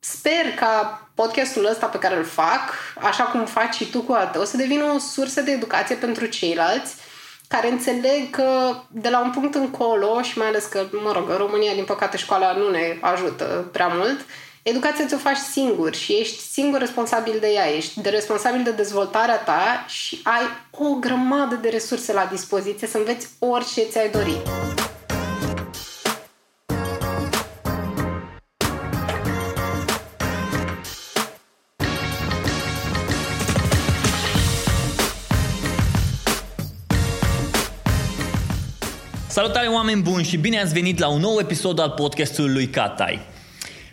sper ca podcastul ăsta pe care îl fac, așa cum faci și tu cu al tău, să devină o sursă de educație pentru ceilalți care înțeleg că de la un punct încolo și mai ales că, mă rog, în România, din păcate, școala nu ne ajută prea mult, educația ți-o faci singur și ești singur responsabil de ea, ești de responsabil de dezvoltarea ta și ai o grămadă de resurse la dispoziție să înveți orice ți-ai dorit. Salutare oameni buni și bine ați venit la un nou episod al podcastului lui Catai.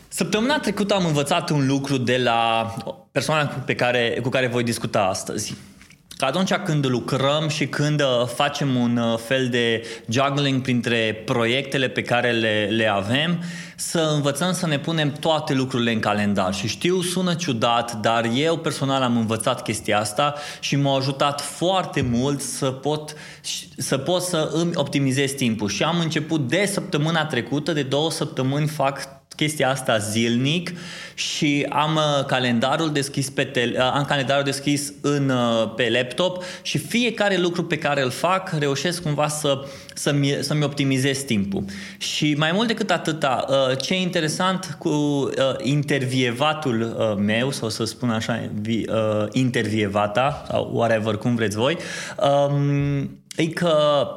Săptămâna trecută am învățat un lucru de la persoana pe care, cu care voi discuta astăzi că atunci când lucrăm și când uh, facem un uh, fel de juggling printre proiectele pe care le, le avem, să învățăm să ne punem toate lucrurile în calendar. Și știu, sună ciudat, dar eu personal am învățat chestia asta și m-a ajutat foarte mult să pot, să pot să îmi optimizez timpul. Și am început de săptămâna trecută, de două săptămâni fac chestia asta zilnic și am uh, calendarul deschis pe tele, uh, am calendarul deschis în, uh, pe laptop și fiecare lucru pe care îl fac reușesc cumva să, să-mi, să-mi optimizez timpul. Și mai mult decât atâta, ce e interesant cu intervievatul meu, sau să spun așa, intervievata, sau whatever, cum vreți voi, um, e că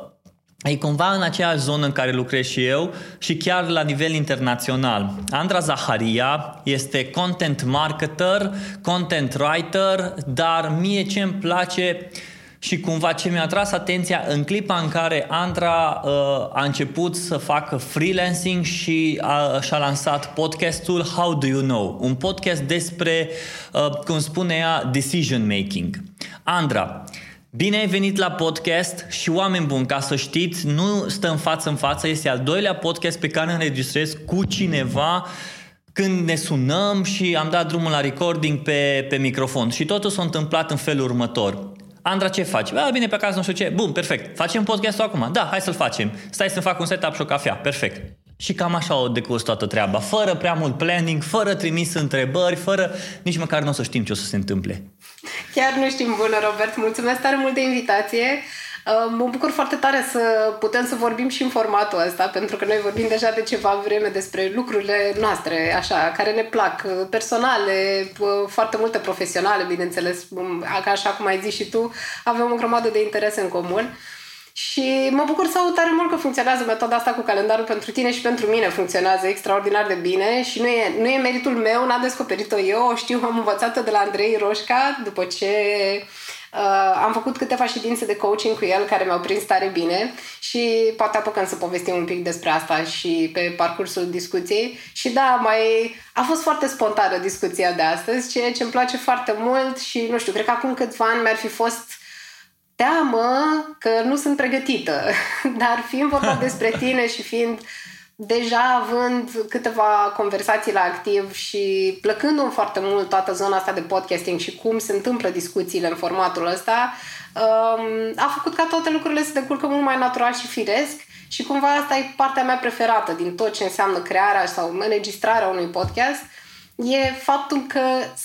e cumva în aceeași zonă în care lucrez și eu și chiar la nivel internațional. Andra Zaharia este content marketer, content writer, dar mie ce îmi place și cumva ce mi-a tras atenția în clipa în care Andra uh, a început să facă freelancing și a, și-a lansat podcastul How Do You Know? Un podcast despre, uh, cum spune ea, decision making. Andra, Bine ai venit la podcast și oameni buni, ca să știți, nu stăm față în față, este al doilea podcast pe care înregistrez cu cineva când ne sunăm și am dat drumul la recording pe, pe microfon. Și totul s-a întâmplat în felul următor. Andra, ce faci? A, bine, pe acasă nu știu ce. Bun, perfect. Facem podcastul acum? Da, hai să-l facem. Stai să fac un setup și o cafea. Perfect. Și cam așa o decurs toată treaba, fără prea mult planning, fără trimis întrebări, fără nici măcar nu o să știm ce o să se întâmple. Chiar nu știm, bună Robert, mulțumesc tare mult de invitație. Uh, mă bucur foarte tare să putem să vorbim și în formatul ăsta, pentru că noi vorbim deja de ceva vreme despre lucrurile noastre, așa, care ne plac, uh, personale, uh, foarte multe profesionale, bineînțeles, um, așa cum ai zis și tu, avem o grămadă de interese în comun. Și mă bucur să aud tare mult că funcționează metoda asta cu calendarul pentru tine și pentru mine funcționează extraordinar de bine și nu e, nu e meritul meu, n-am descoperit-o eu, o știu, am învățat-o de la Andrei Roșca după ce uh, am făcut câteva ședințe de coaching cu el care mi-au prins tare bine și poate apucăm să povestim un pic despre asta și pe parcursul discuției. Și da, mai a fost foarte spontană discuția de astăzi, ceea ce îmi place foarte mult și nu știu, cred că acum câțiva ani mi-ar fi fost teamă că nu sunt pregătită. Dar fiind vorba despre tine și fiind deja având câteva conversații la activ și plăcându-mi foarte mult toată zona asta de podcasting și cum se întâmplă discuțiile în formatul ăsta, um, a făcut ca toate lucrurile să decurcă mult mai natural și firesc și cumva asta e partea mea preferată din tot ce înseamnă crearea sau înregistrarea unui podcast – e faptul că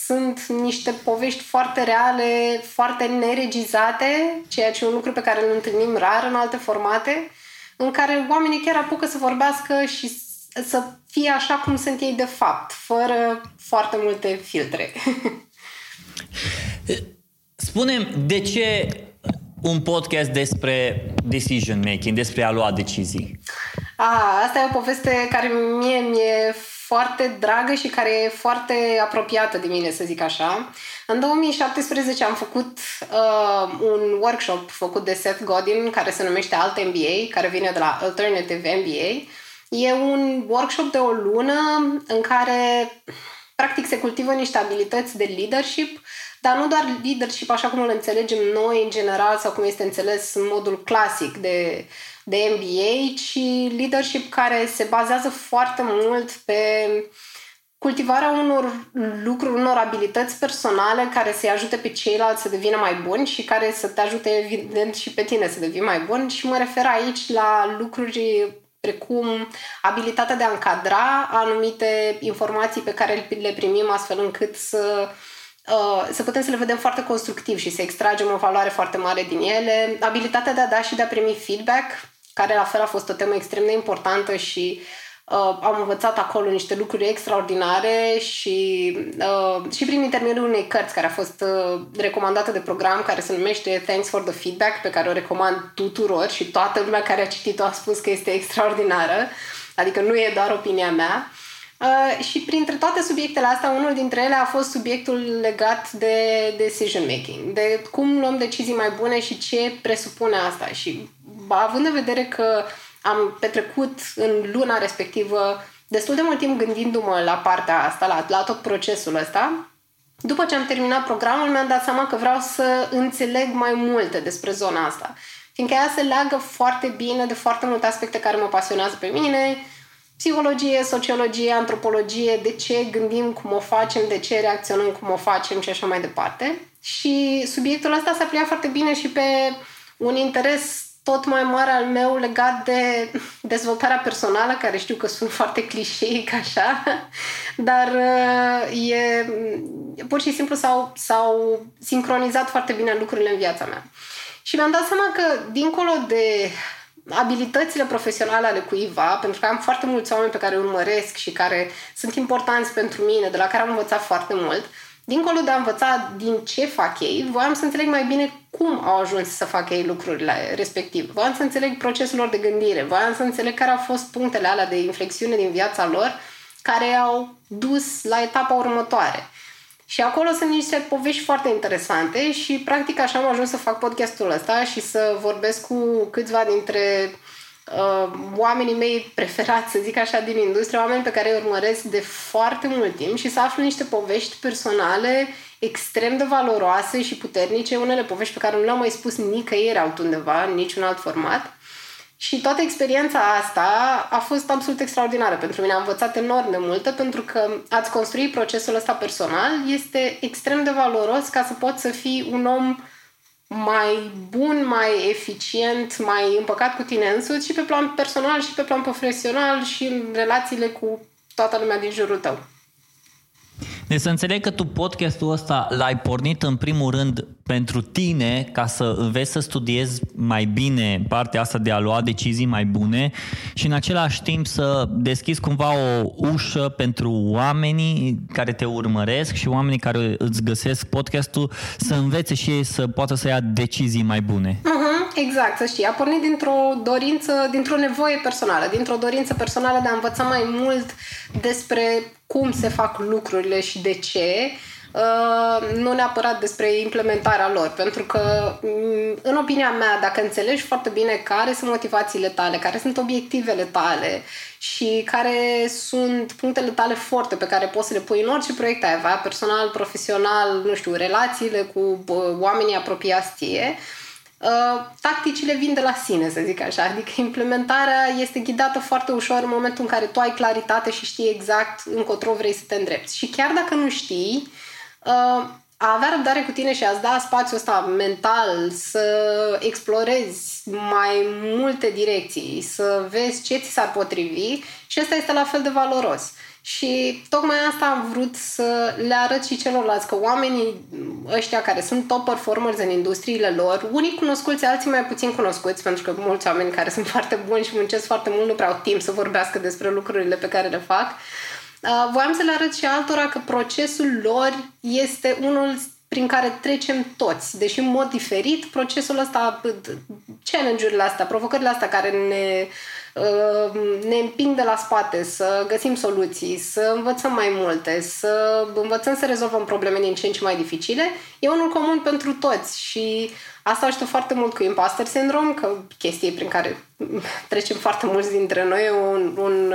sunt niște povești foarte reale, foarte neregizate, ceea ce e un lucru pe care îl întâlnim rar în alte formate, în care oamenii chiar apucă să vorbească și să fie așa cum sunt ei de fapt, fără foarte multe filtre. Spunem, de ce un podcast despre decision making, despre a lua decizii? A, asta e o poveste care mie mi-e foarte dragă și care e foarte apropiată de mine, să zic așa. În 2017 am făcut uh, un workshop făcut de Seth Godin care se numește Alt MBA, care vine de la Alternative MBA. E un workshop de o lună în care practic se cultivă niște abilități de leadership, dar nu doar leadership așa cum îl înțelegem noi în general sau cum este înțeles în modul clasic de de MBA, ci leadership care se bazează foarte mult pe cultivarea unor lucruri, unor abilități personale care să-i ajute pe ceilalți să devină mai buni și care să te ajute, evident, și pe tine să devii mai bun. Și mă refer aici la lucruri precum abilitatea de a încadra anumite informații pe care le primim astfel încât să Uh, să putem să le vedem foarte constructiv și să extragem o valoare foarte mare din ele, abilitatea de a da și de a primi feedback, care la fel a fost o temă extrem de importantă și uh, am învățat acolo niște lucruri extraordinare și, uh, și prin intermediul unei cărți care a fost uh, recomandată de program, care se numește Thanks for the Feedback, pe care o recomand tuturor și toată lumea care a citit-o a spus că este extraordinară, adică nu e doar opinia mea. Uh, și printre toate subiectele astea, unul dintre ele a fost subiectul legat de decision making, de cum luăm decizii mai bune și ce presupune asta. Și având în vedere că am petrecut în luna respectivă destul de mult timp gândindu-mă la partea asta, la, la tot procesul ăsta, după ce am terminat programul, mi-am dat seama că vreau să înțeleg mai multe despre zona asta. Fiindcă ea se leagă foarte bine de foarte multe aspecte care mă pasionează pe mine, psihologie, sociologie, antropologie, de ce gândim, cum o facem, de ce reacționăm, cum o facem și așa mai departe. Și subiectul ăsta s-a pliat foarte bine și pe un interes tot mai mare al meu legat de dezvoltarea personală, care știu că sunt foarte clișeic așa, dar uh, e, pur și simplu s-au, s-au sincronizat foarte bine lucrurile în viața mea. Și mi-am dat seama că, dincolo de abilitățile profesionale ale cuiva, pentru că am foarte mulți oameni pe care îi urmăresc și care sunt importanți pentru mine, de la care am învățat foarte mult, dincolo de a învăța din ce fac ei, voiam să înțeleg mai bine cum au ajuns să facă ei lucrurile respectiv. Voiam să înțeleg procesul lor de gândire, voiam să înțeleg care au fost punctele alea de inflexiune din viața lor care au dus la etapa următoare. Și acolo sunt niște povești foarte interesante și practic așa am ajuns să fac podcastul ăsta și să vorbesc cu câțiva dintre uh, oamenii mei preferați, să zic așa, din industrie, oameni pe care îi urmăresc de foarte mult timp și să aflu niște povești personale extrem de valoroase și puternice, unele povești pe care nu le-am mai spus nicăieri altundeva, în niciun alt format și toată experiența asta a fost absolut extraordinară pentru mine. Am învățat enorm de multe pentru că ați construi procesul ăsta personal este extrem de valoros ca să poți să fii un om mai bun, mai eficient, mai împăcat cu tine însuți și pe plan personal și pe plan profesional și în relațiile cu toată lumea din jurul tău. Deci să înțeleg că tu podcastul ăsta l-ai pornit în primul rând pentru tine ca să înveți să studiezi mai bine partea asta de a lua decizii mai bune și în același timp să deschizi cumva o ușă pentru oamenii care te urmăresc și oamenii care îți găsesc podcastul să învețe și ei să poată să ia decizii mai bune. Uh-huh, exact, să știi. A pornit dintr-o dorință, dintr-o nevoie personală, dintr-o dorință personală de a învăța mai mult despre cum se fac lucrurile și de ce, uh, nu neapărat despre implementarea lor, pentru că, mm, în opinia mea, dacă înțelegi foarte bine care sunt motivațiile tale, care sunt obiectivele tale și care sunt punctele tale forte pe care poți să le pui în orice proiect ai avea, personal, profesional, nu știu, relațiile cu oamenii apropiați ție, Uh, tacticile vin de la sine, să zic așa. Adică implementarea este ghidată foarte ușor în momentul în care tu ai claritate și știi exact încotro vrei să te îndrepți. Și chiar dacă nu știi, uh, a avea răbdare cu tine și a-ți da spațiul ăsta mental să explorezi mai multe direcții, să vezi ce ți s-ar potrivi și asta este la fel de valoros. Și tocmai asta am vrut să le arăt și celorlalți, că oamenii ăștia care sunt top performers în industriile lor, unii cunoscuți, alții mai puțin cunoscuți, pentru că mulți oameni care sunt foarte buni și muncesc foarte mult nu prea au timp să vorbească despre lucrurile pe care le fac, uh, voiam să le arăt și altora că procesul lor este unul prin care trecem toți, deși în mod diferit, procesul ăsta, challenge-urile astea, provocările astea care ne Ehm, ne împing de la spate, să găsim soluții, să învățăm mai multe, să învățăm să rezolvăm probleme din ce în ce mai dificile, e unul comun pentru toți și asta știu foarte mult cu imposter syndrome, că chestie prin care trecem foarte mulți dintre noi, un, un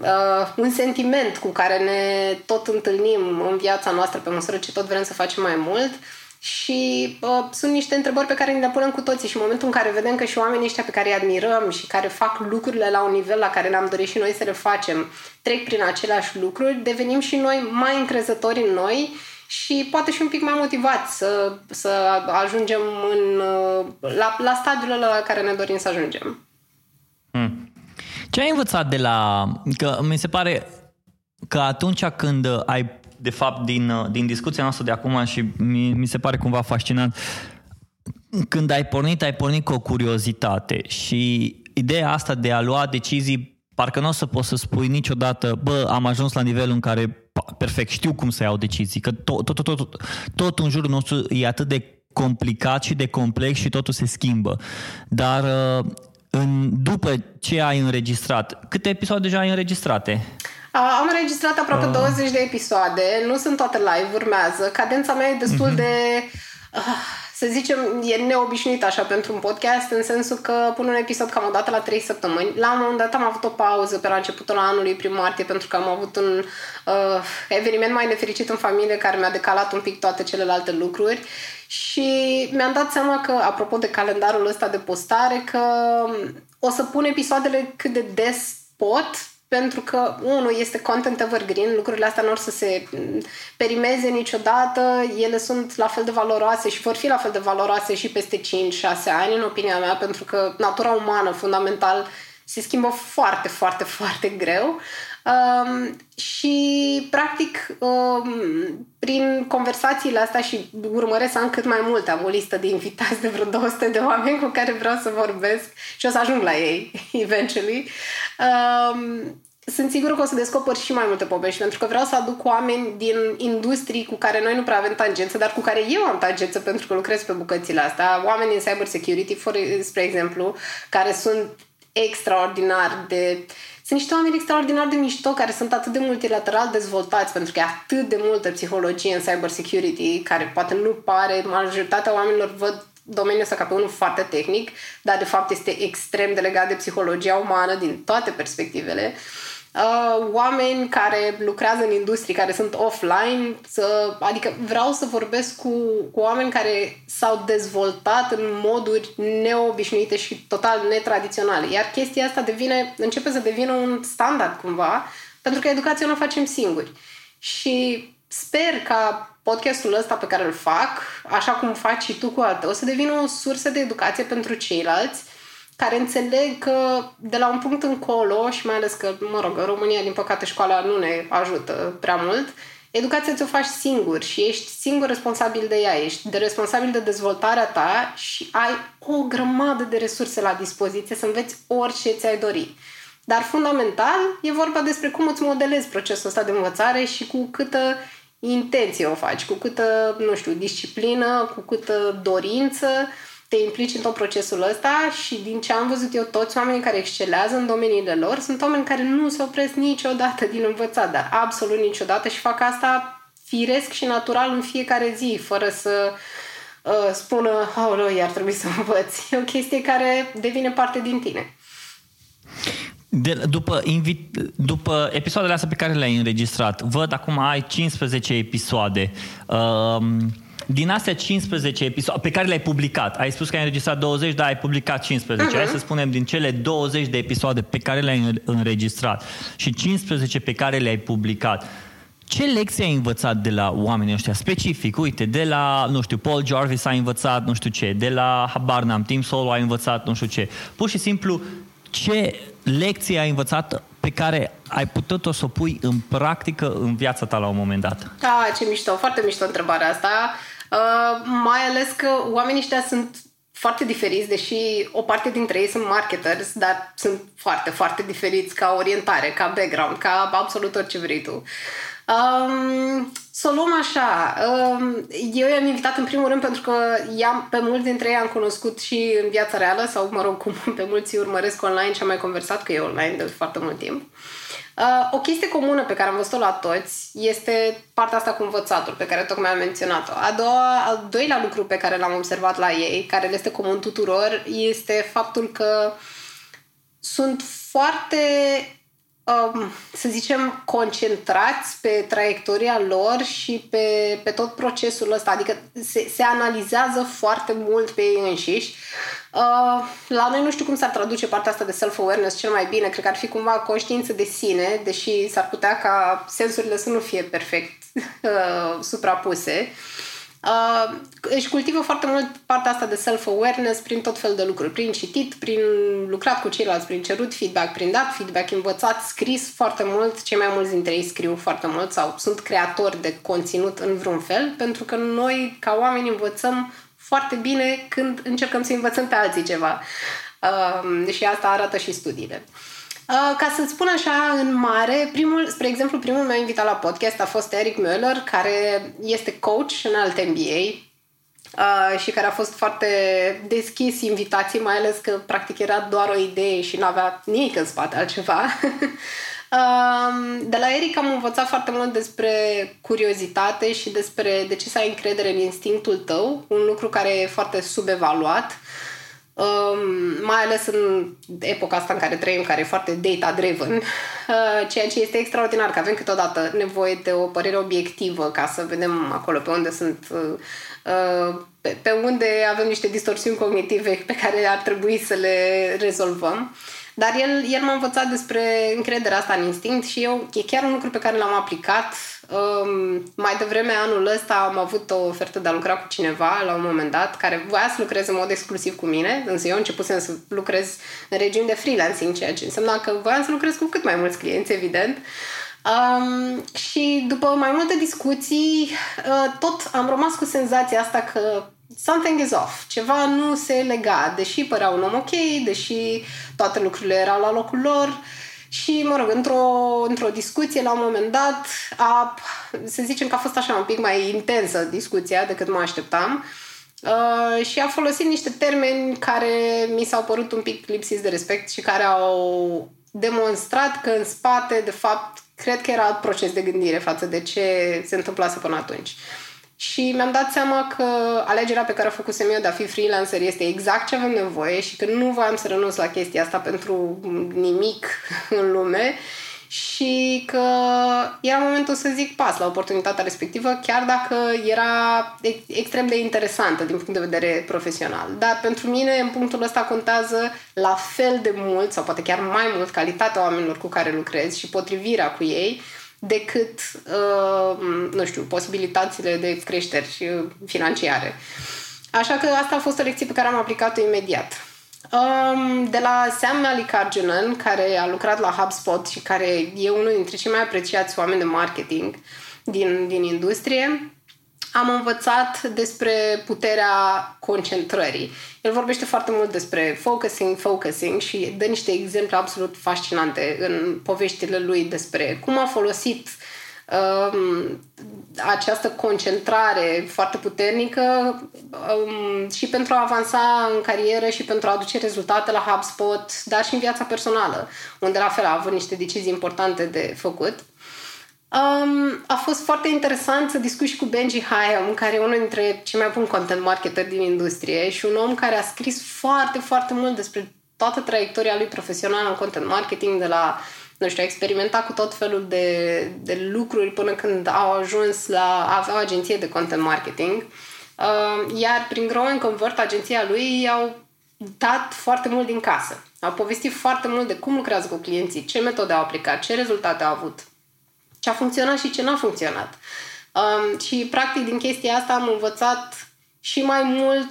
Uh, un sentiment cu care ne tot întâlnim în viața noastră pe măsură ce tot vrem să facem mai mult și uh, sunt niște întrebări pe care ni le punem cu toții și în momentul în care vedem că și oamenii ăștia pe care îi admirăm și care fac lucrurile la un nivel la care ne-am dorit și noi să le facem, trec prin aceleași lucruri, devenim și noi mai încrezători în noi și poate și un pic mai motivați să, să ajungem în, uh, la, la stadiul la care ne dorim să ajungem. Hmm. Ce ai învățat de la... Că mi se pare că atunci când ai, de fapt, din, din discuția noastră de acum și mi, mi se pare cumva fascinant, când ai pornit, ai pornit cu o curiozitate și ideea asta de a lua decizii parcă nu o să poți să spui niciodată, bă, am ajuns la nivelul în care, perfect, știu cum să iau decizii, că tot, tot, tot, tot, tot în jurul nostru e atât de complicat și de complex și totul se schimbă. Dar în, după ce ai înregistrat, câte episoade deja ai înregistrate? Am înregistrat aproape uh. 20 de episoade, nu sunt toate live, urmează. Cadența mea e destul uh-huh. de... Uh, să zicem, e neobișnuit așa pentru un podcast, în sensul că pun un episod cam o dată la 3 săptămâni. La un moment dat am avut o pauză pe la începutul anului, prin martie, pentru că am avut un uh, eveniment mai nefericit în familie care mi-a decalat un pic toate celelalte lucruri și mi-am dat seama că, apropo de calendarul ăsta de postare, că o să pun episoadele cât de des pot, pentru că, unul, este content evergreen, lucrurile astea nu or să se perimeze niciodată, ele sunt la fel de valoroase și vor fi la fel de valoroase și peste 5-6 ani, în opinia mea, pentru că natura umană, fundamental, se schimbă foarte, foarte, foarte greu. Um, și, practic, um, prin conversațiile astea și urmăresc să am cât mai multe, am o listă de invitați de vreo 200 de oameni cu care vreau să vorbesc și o să ajung la ei, eventually. Um, sunt sigură că o să descoper și mai multe povești, pentru că vreau să aduc oameni din industrii cu care noi nu prea avem tangență, dar cu care eu am tangență pentru că lucrez pe bucățile astea. Oameni din cyber security, for, spre exemplu, care sunt extraordinar de uh, sunt niște oameni extraordinar de mișto care sunt atât de multilateral dezvoltați pentru că e atât de multă psihologie în cyber security care poate nu pare, majoritatea oamenilor văd domeniul ăsta ca pe unul foarte tehnic, dar de fapt este extrem de legat de psihologia umană din toate perspectivele. Uh, uh, oameni care lucrează în industrie, care sunt offline, să, adică vreau să vorbesc cu, cu oameni care s-au dezvoltat în moduri neobișnuite și total netradiționale. Iar chestia asta devine, începe să devină un standard cumva, pentru că educația nu o facem singuri. Și sper ca podcastul ăsta pe care îl fac, așa cum faci și tu cu al tău, să devină o sursă de educație pentru ceilalți care înțeleg că de la un punct încolo, și mai ales că, mă rog, în România, din păcate, școala nu ne ajută prea mult, educația ți-o faci singur și ești singur responsabil de ea, ești de responsabil de dezvoltarea ta și ai o grămadă de resurse la dispoziție să înveți orice ți-ai dori. Dar fundamental e vorba despre cum îți modelezi procesul ăsta de învățare și cu câtă intenție o faci, cu câtă, nu știu, disciplină, cu câtă dorință, te implici în tot procesul ăsta și din ce am văzut eu, toți oamenii care excelează în domeniile lor sunt oameni care nu se opresc niciodată din învățat, dar absolut niciodată și fac asta firesc și natural în fiecare zi, fără să uh, spună, oh, iar trebuie să învăț. E o chestie care devine parte din tine. De, după, invit, după episoadele astea pe care le-ai înregistrat, văd acum ai 15 episoade. Uh, din astea 15 episoade pe care le-ai publicat, ai spus că ai înregistrat 20, dar ai publicat 15. Uh-huh. Hai să spunem din cele 20 de episoade pe care le-ai înregistrat și 15 pe care le-ai publicat, ce lecții ai învățat de la oamenii ăștia specific? Uite, de la, nu știu, Paul Jarvis a învățat nu știu ce, de la, habar n-am, Tim Solo a învățat nu știu ce. Pur și simplu, ce lecții ai învățat pe care ai putut-o să o pui în practică în viața ta la un moment dat? Da, ce mișto, foarte mișto întrebarea asta. Uh, mai ales că oamenii ăștia sunt foarte diferiți, deși o parte dintre ei sunt marketers, dar sunt foarte, foarte diferiți ca orientare, ca background, ca absolut orice vrei tu. Um, să o luăm așa. Um, eu i-am invitat în primul rând pentru că i-am, pe mulți dintre ei am cunoscut și în viața reală sau, mă rog, cum pe mulți urmăresc online și am mai conversat cu ei online de foarte mult timp. Uh, o chestie comună pe care am văzut-o la toți este partea asta cu învățatul, pe care tocmai am menționat-o. A doua, al doilea lucru pe care l-am observat la ei, care le este comun tuturor, este faptul că sunt foarte um, să zicem, concentrați pe traiectoria lor și pe, pe tot procesul ăsta. Adică se, se analizează foarte mult pe ei înșiși. Uh, la noi nu știu cum s-ar traduce partea asta de self-awareness cel mai bine. Cred că ar fi cumva conștiință de sine, deși s-ar putea ca sensurile să nu fie perfect uh, suprapuse. Uh, își cultivă foarte mult partea asta de self-awareness prin tot fel de lucruri, prin citit, prin lucrat cu ceilalți, prin cerut feedback, prin dat feedback, învățat, scris foarte mult. Cei mai mulți dintre ei scriu foarte mult sau sunt creatori de conținut în vreun fel, pentru că noi, ca oameni, învățăm foarte bine când încercăm să învățăm pe alții ceva. Uh, și asta arată și studiile. Uh, ca să-ți spun așa în mare, primul, spre exemplu, primul meu invitat la podcast a fost Eric Müller, care este coach în alt MBA uh, și care a fost foarte deschis invitații, mai ales că practic era doar o idee și nu avea nimic în spate altceva. uh, de la Eric am învățat foarte mult despre curiozitate și despre de ce să ai încredere în instinctul tău, un lucru care e foarte subevaluat. Um, mai ales în epoca asta în care trăim, care e foarte data-driven, uh, ceea ce este extraordinar, că avem câteodată nevoie de o părere obiectivă ca să vedem acolo pe unde sunt, uh, uh, pe, pe unde avem niște distorsiuni cognitive pe care ar trebui să le rezolvăm. Dar el, el m-a învățat despre încrederea asta în instinct și eu, e chiar un lucru pe care l-am aplicat Um, mai devreme anul ăsta am avut o ofertă de a lucra cu cineva la un moment dat care voia să lucreze în mod exclusiv cu mine, însă eu începusem să lucrez în regim de freelancing, ceea ce însemna că voiam să lucrez cu cât mai mulți clienți, evident. Um, și după mai multe discuții, uh, tot am rămas cu senzația asta că something is off. Ceva nu se lega, deși părea un om ok, deși toate lucrurile erau la locul lor. Uh, și, mă rog, într-o, într-o discuție, la un moment dat, a, să zicem că a fost așa un pic mai intensă discuția decât mă așteptam. Uh, și a folosit niște termeni care mi s-au părut un pic lipsiți de respect și care au demonstrat că în spate, de fapt, cred că era alt proces de gândire față de ce se întâmplase până atunci. Uh, și mi-am dat seama că alegerea pe care a făcut eu de a fi freelancer este exact ce avem nevoie și că nu voiam să renunț la chestia asta pentru nimic în lume și că era momentul să zic pas la oportunitatea respectivă, chiar dacă era extrem de interesantă din punct de vedere profesional. Dar pentru mine, în punctul ăsta, contează la fel de mult, sau poate chiar mai mult, calitatea oamenilor cu care lucrez și potrivirea cu ei, decât, uh, nu știu, posibilitățile de creșteri uh, financiare. Așa că asta a fost o lecție pe care am aplicat-o imediat. Um, de la Sam Malikarjunan, care a lucrat la HubSpot și care e unul dintre cei mai apreciați oameni de marketing din, din industrie, am învățat despre puterea concentrării. El vorbește foarte mult despre focusing, focusing și dă niște exemple absolut fascinante în poveștile lui despre cum a folosit um, această concentrare foarte puternică um, și pentru a avansa în carieră și pentru a aduce rezultate la HubSpot, dar și în viața personală, unde la fel a avut niște decizii importante de făcut. Um, a fost foarte interesant să discut și cu Benji Hayam, care e unul dintre cei mai buni content marketer din industrie și un om care a scris foarte, foarte mult despre toată traiectoria lui profesională în content marketing, de la, nu știu, a experimentat cu tot felul de, de lucruri până când au ajuns la a avea o agenție de content marketing. Uh, iar prin Grow and Convert, agenția lui, au dat foarte mult din casă. Au povestit foarte mult de cum lucrează cu clienții, ce metode au aplicat, ce rezultate au avut ce a funcționat și ce n-a funcționat. Um, și, practic, din chestia asta am învățat și mai mult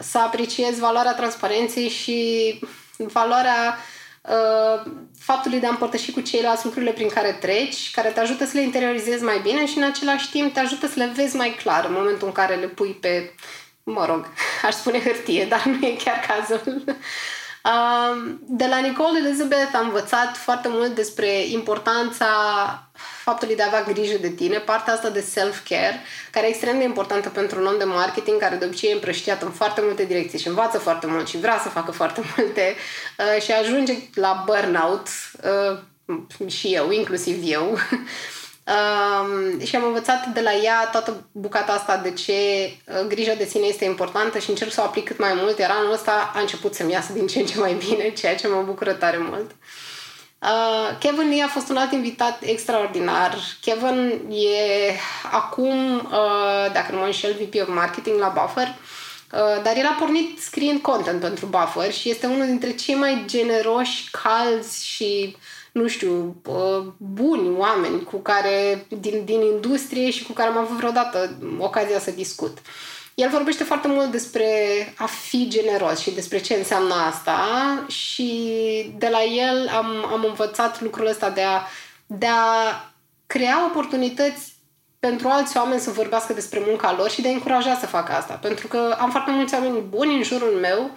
să apreciez valoarea transparenței și valoarea uh, faptului de a împărtăși cu ceilalți lucrurile prin care treci, care te ajută să le interiorizezi mai bine și în același timp te ajută să le vezi mai clar în momentul în care le pui pe, mă rog, aș spune hârtie, dar nu e chiar cazul. De la Nicole Elizabeth am învățat foarte mult despre importanța faptului de a avea grijă de tine, partea asta de self-care, care e extrem de importantă pentru un om de marketing care de obicei e împrăștiat în foarte multe direcții și învață foarte mult și vrea să facă foarte multe uh, și ajunge la burnout uh, și eu, inclusiv eu. Um, și am învățat de la ea toată bucata asta de ce uh, grija de sine este importantă și încerc să o aplic cât mai mult, iar anul ăsta a început să-mi iasă din ce în ce mai bine, ceea ce mă bucură tare mult. Uh, Kevin Lee a fost un alt invitat extraordinar. Kevin e acum, uh, dacă nu mă înșel, VP of Marketing la Buffer, uh, dar el a pornit scriind content pentru Buffer și este unul dintre cei mai generoși, calzi și nu știu, buni oameni cu care, din, din industrie și cu care am avut vreodată ocazia să discut. El vorbește foarte mult despre a fi generos și despre ce înseamnă asta și de la el am, am învățat lucrul ăsta de a, de a crea oportunități pentru alți oameni să vorbească despre munca lor și de a încuraja să facă asta. Pentru că am foarte mulți oameni buni în jurul meu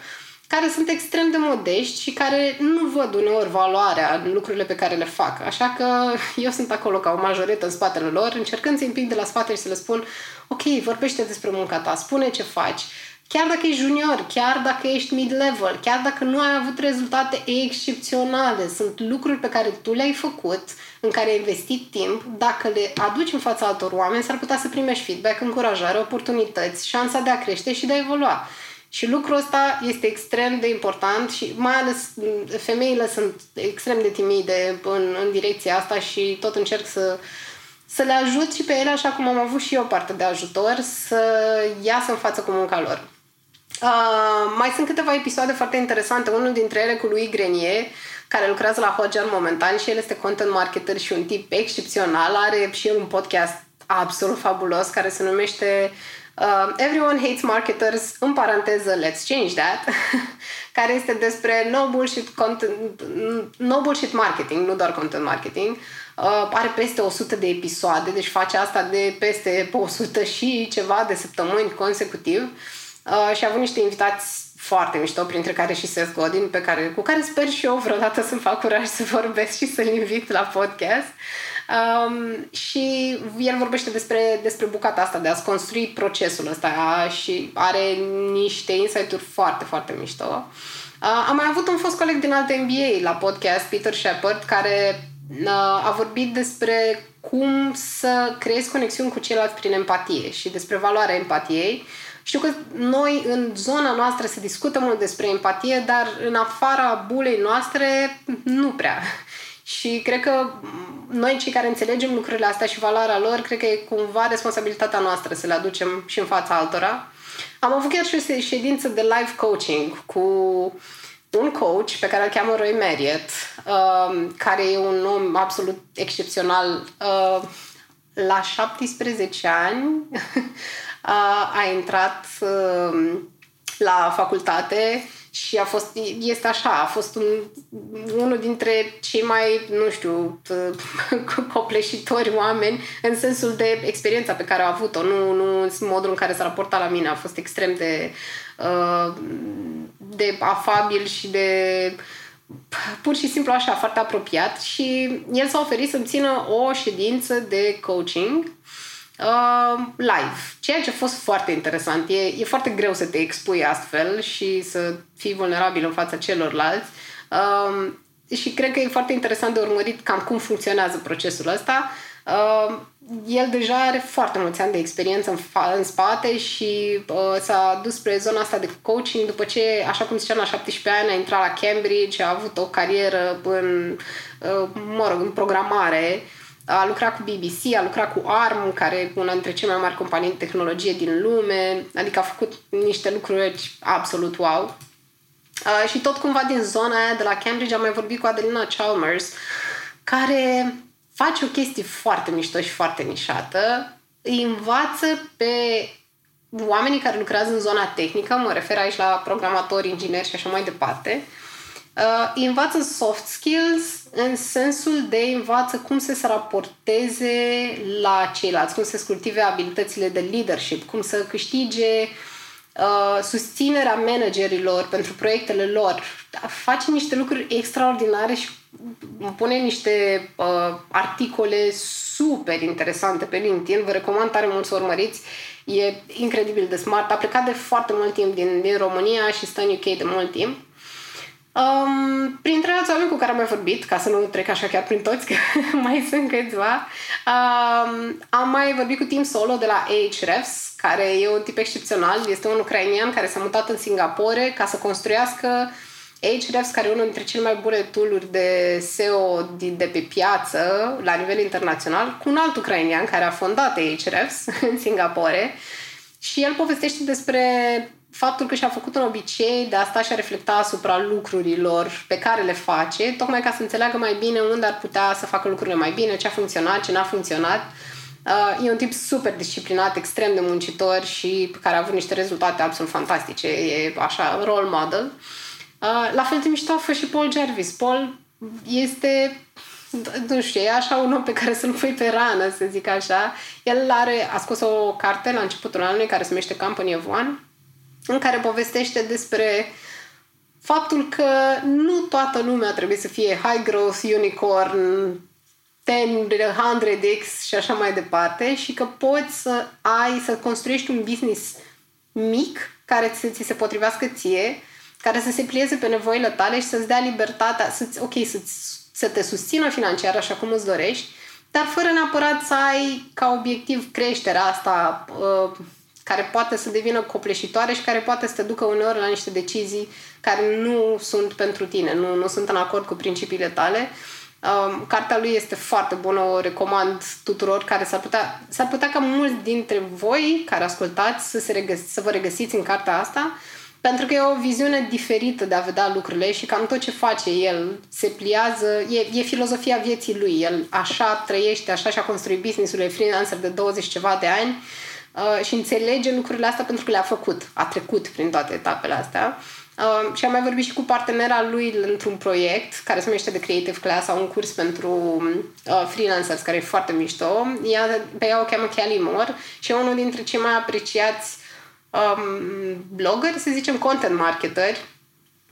care sunt extrem de modești și care nu văd uneori valoarea în lucrurile pe care le fac. Așa că eu sunt acolo ca o majoretă în spatele lor, încercând să-i împing de la spate și să le spun ok, vorbește despre munca ta, spune ce faci, chiar dacă ești junior, chiar dacă ești mid-level, chiar dacă nu ai avut rezultate excepționale, sunt lucruri pe care tu le-ai făcut, în care ai investit timp, dacă le aduci în fața altor oameni, s-ar putea să primești feedback, încurajare, oportunități, șansa de a crește și de a evolua. Și lucrul ăsta este extrem de important și mai ales femeile sunt extrem de timide în, în direcția asta și tot încerc să, să le ajut și pe ele, așa cum am avut și eu parte de ajutor, să iasă în față cu munca lor. Uh, mai sunt câteva episoade foarte interesante, unul dintre ele cu lui Grenier, care lucrează la Hotjar momentan și el este content marketer și un tip excepțional, are și el un podcast absolut fabulos care se numește Uh, Everyone Hates Marketers, în paranteză, let's change that, care este despre no bullshit, content, no bullshit marketing, nu doar content marketing. Uh, are peste 100 de episoade, deci face asta de peste 100 și ceva de săptămâni consecutiv. Uh, și a avut niște invitați foarte mișto, printre care și Seth Godin, pe care, cu care sper și eu vreodată să-mi fac curaj să vorbesc și să-l invit la podcast. Um, și el vorbește despre, despre bucata asta de a-ți construi procesul ăsta și are niște insight-uri foarte, foarte mișto. Uh, am mai avut un fost coleg din alte MBA la podcast, Peter Shepard, care uh, a vorbit despre cum să creezi conexiuni cu ceilalți prin empatie și despre valoarea empatiei. Știu că noi în zona noastră se discută mult despre empatie, dar în afara bulei noastre nu prea. Și cred că noi, cei care înțelegem lucrurile astea și valoarea lor, cred că e cumva responsabilitatea noastră să le aducem și în fața altora. Am avut chiar și o ședință de live coaching cu un coach pe care îl cheamă Roy Marriott, uh, care e un om absolut excepțional. Uh, la 17 ani uh, a intrat uh, la facultate și a fost, este așa, a fost un, unul dintre cei mai, nu știu, copleșitori oameni în sensul de experiența pe care a avut-o, nu, nu în modul în care s-a raportat la mine. A fost extrem de, uh, de afabil și de pur și simplu așa, foarte apropiat și el s-a oferit să-mi țină o ședință de coaching uh, live, ceea ce a fost foarte interesant. E, e foarte greu să te expui astfel și să fii vulnerabil în fața celorlalți. Uh, și cred că e foarte interesant de urmărit cam cum funcționează procesul ăsta. Uh, el deja are foarte mulți ani de experiență în, fa- în spate și uh, s-a dus spre zona asta de coaching după ce, așa cum ziceam, la 17 ani a intrat la Cambridge, a avut o carieră în, uh, mă rog, în programare a lucrat cu BBC, a lucrat cu ARM, care e una dintre cele mai mari companii de tehnologie din lume, adică a făcut niște lucruri absolut wow. Uh, și tot cumva din zona aia de la Cambridge am mai vorbit cu Adelina Chalmers, care face o chestie foarte mișto și foarte nișată, îi învață pe oamenii care lucrează în zona tehnică, mă refer aici la programatori, ingineri și așa mai departe, uh, îi învață soft skills în sensul de învață cum să se raporteze la ceilalți, cum să cultive abilitățile de leadership, cum să câștige uh, susținerea managerilor pentru proiectele lor. Face niște lucruri extraordinare și pune niște uh, articole super interesante pe LinkedIn. Vă recomand tare mult să urmăriți. E incredibil de smart. A plecat de foarte mult timp din, din România și stă în UK de mult timp. Um, printre alți oameni cu care am mai vorbit, ca să nu trec așa chiar prin toți, că mai sunt câțiva, um, am mai vorbit cu Tim Solo de la Ahrefs, care e un tip excepțional, este un ucrainian care s-a mutat în Singapore ca să construiască Ahrefs, care e unul dintre cele mai bune tooluri de SEO de pe piață la nivel internațional, cu un alt ucrainian care a fondat Ahrefs în Singapore. Și el povestește despre faptul că și-a făcut un obicei de a sta și a reflecta asupra lucrurilor pe care le face, tocmai ca să înțeleagă mai bine unde ar putea să facă lucrurile mai bine, ce a funcționat, ce n-a funcționat. Uh, e un tip super disciplinat, extrem de muncitor și care a avut niște rezultate absolut fantastice. E așa, role model. Uh, la fel de mișto a fost și Paul Jervis. Paul este nu știu, e așa un om pe care să-l pui pe rană, să zic așa. El are, a scos o carte la începutul anului care se numește Company of One, în care povestește despre faptul că nu toată lumea trebuie să fie high growth, unicorn, 10, 100x și așa mai departe și că poți să ai, să construiești un business mic care ți se potrivească ție, care să se plieze pe nevoile tale și să-ți dea libertatea, să ok, să-ți să te susțină financiar așa cum îți dorești, dar fără neapărat să ai ca obiectiv creșterea asta uh, care poate să devină copleșitoare și care poate să te ducă uneori la niște decizii care nu sunt pentru tine, nu, nu sunt în acord cu principiile tale. Um, cartea lui este foarte bună, o recomand tuturor care s-ar putea, s-ar putea ca mulți dintre voi care ascultați să, se regăs- să vă regăsiți în cartea asta, pentru că e o viziune diferită de a vedea lucrurile și cam tot ce face el se pliază, e, e filozofia vieții lui. El așa trăiește, așa și-a construit business-ul freelancer de 20 ceva de ani uh, și înțelege lucrurile astea pentru că le-a făcut, a trecut prin toate etapele astea. Uh, și am mai vorbit și cu partenera lui într-un proiect care se numește The Creative Class, sau un curs pentru uh, freelancers care e foarte mișto. Ea, pe ea o cheamă Kelly Moore și e unul dintre cei mai apreciați um, blogger, să zicem content marketeri